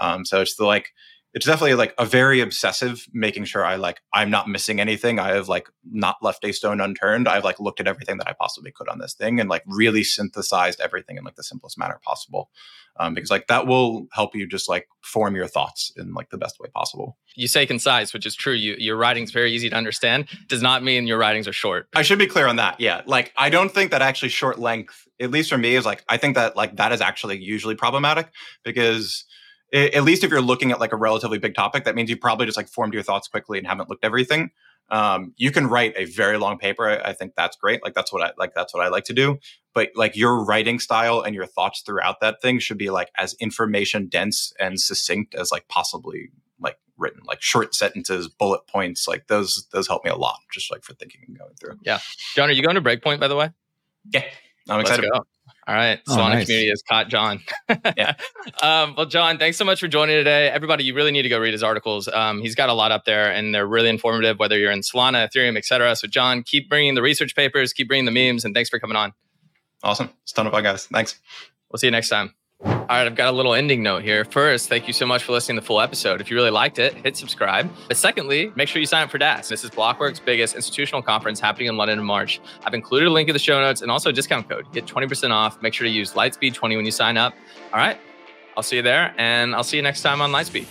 Um, so it's the like it's definitely like a very obsessive making sure i like i'm not missing anything. I have like not left a stone unturned. I've like looked at everything that i possibly could on this thing and like really synthesized everything in like the simplest manner possible um, because like that will help you just like form your thoughts in like the best way possible. You say concise which is true. You, your writing's very easy to understand. Does not mean your writings are short. I should be clear on that yeah. Like i don't think that actually short length at least for me is like i think that like that is actually usually problematic because at least if you're looking at like a relatively big topic, that means you probably just like formed your thoughts quickly and haven't looked everything. Um, you can write a very long paper. I, I, think that's great. Like that's what I like. That's what I like to do. But like your writing style and your thoughts throughout that thing should be like as information dense and succinct as like possibly like written. Like short sentences, bullet points. Like those those help me a lot. Just like for thinking and going through. Yeah, Jon, are you going to Breakpoint by the way? Yeah, I'm excited. All right. Oh, Solana nice. community has caught Jon. yeah. Um, well, Jon, thanks so much for joining today. Everybody, you really need to go read his articles. Um, he's got a lot up there and they're really informative, whether you're in Solana, Ethereum, etc. So, Jon, keep bringing the research papers, keep bringing the memes, and thanks for coming on. Awesome. It's a ton of fun, guys. Thanks. We'll see you next time. All right, I've got a little ending note here. First, thank you so much for listening to the full episode. If you really liked it, hit subscribe. But secondly, make sure you sign up for DAS. This is Blockworks' biggest institutional conference happening in London in March. I've included a link in the show notes and also a discount code. Get 20% off. Make sure to use Lightspeed20 when you sign up. All right, I'll see you there, and I'll see you next time on Lightspeed.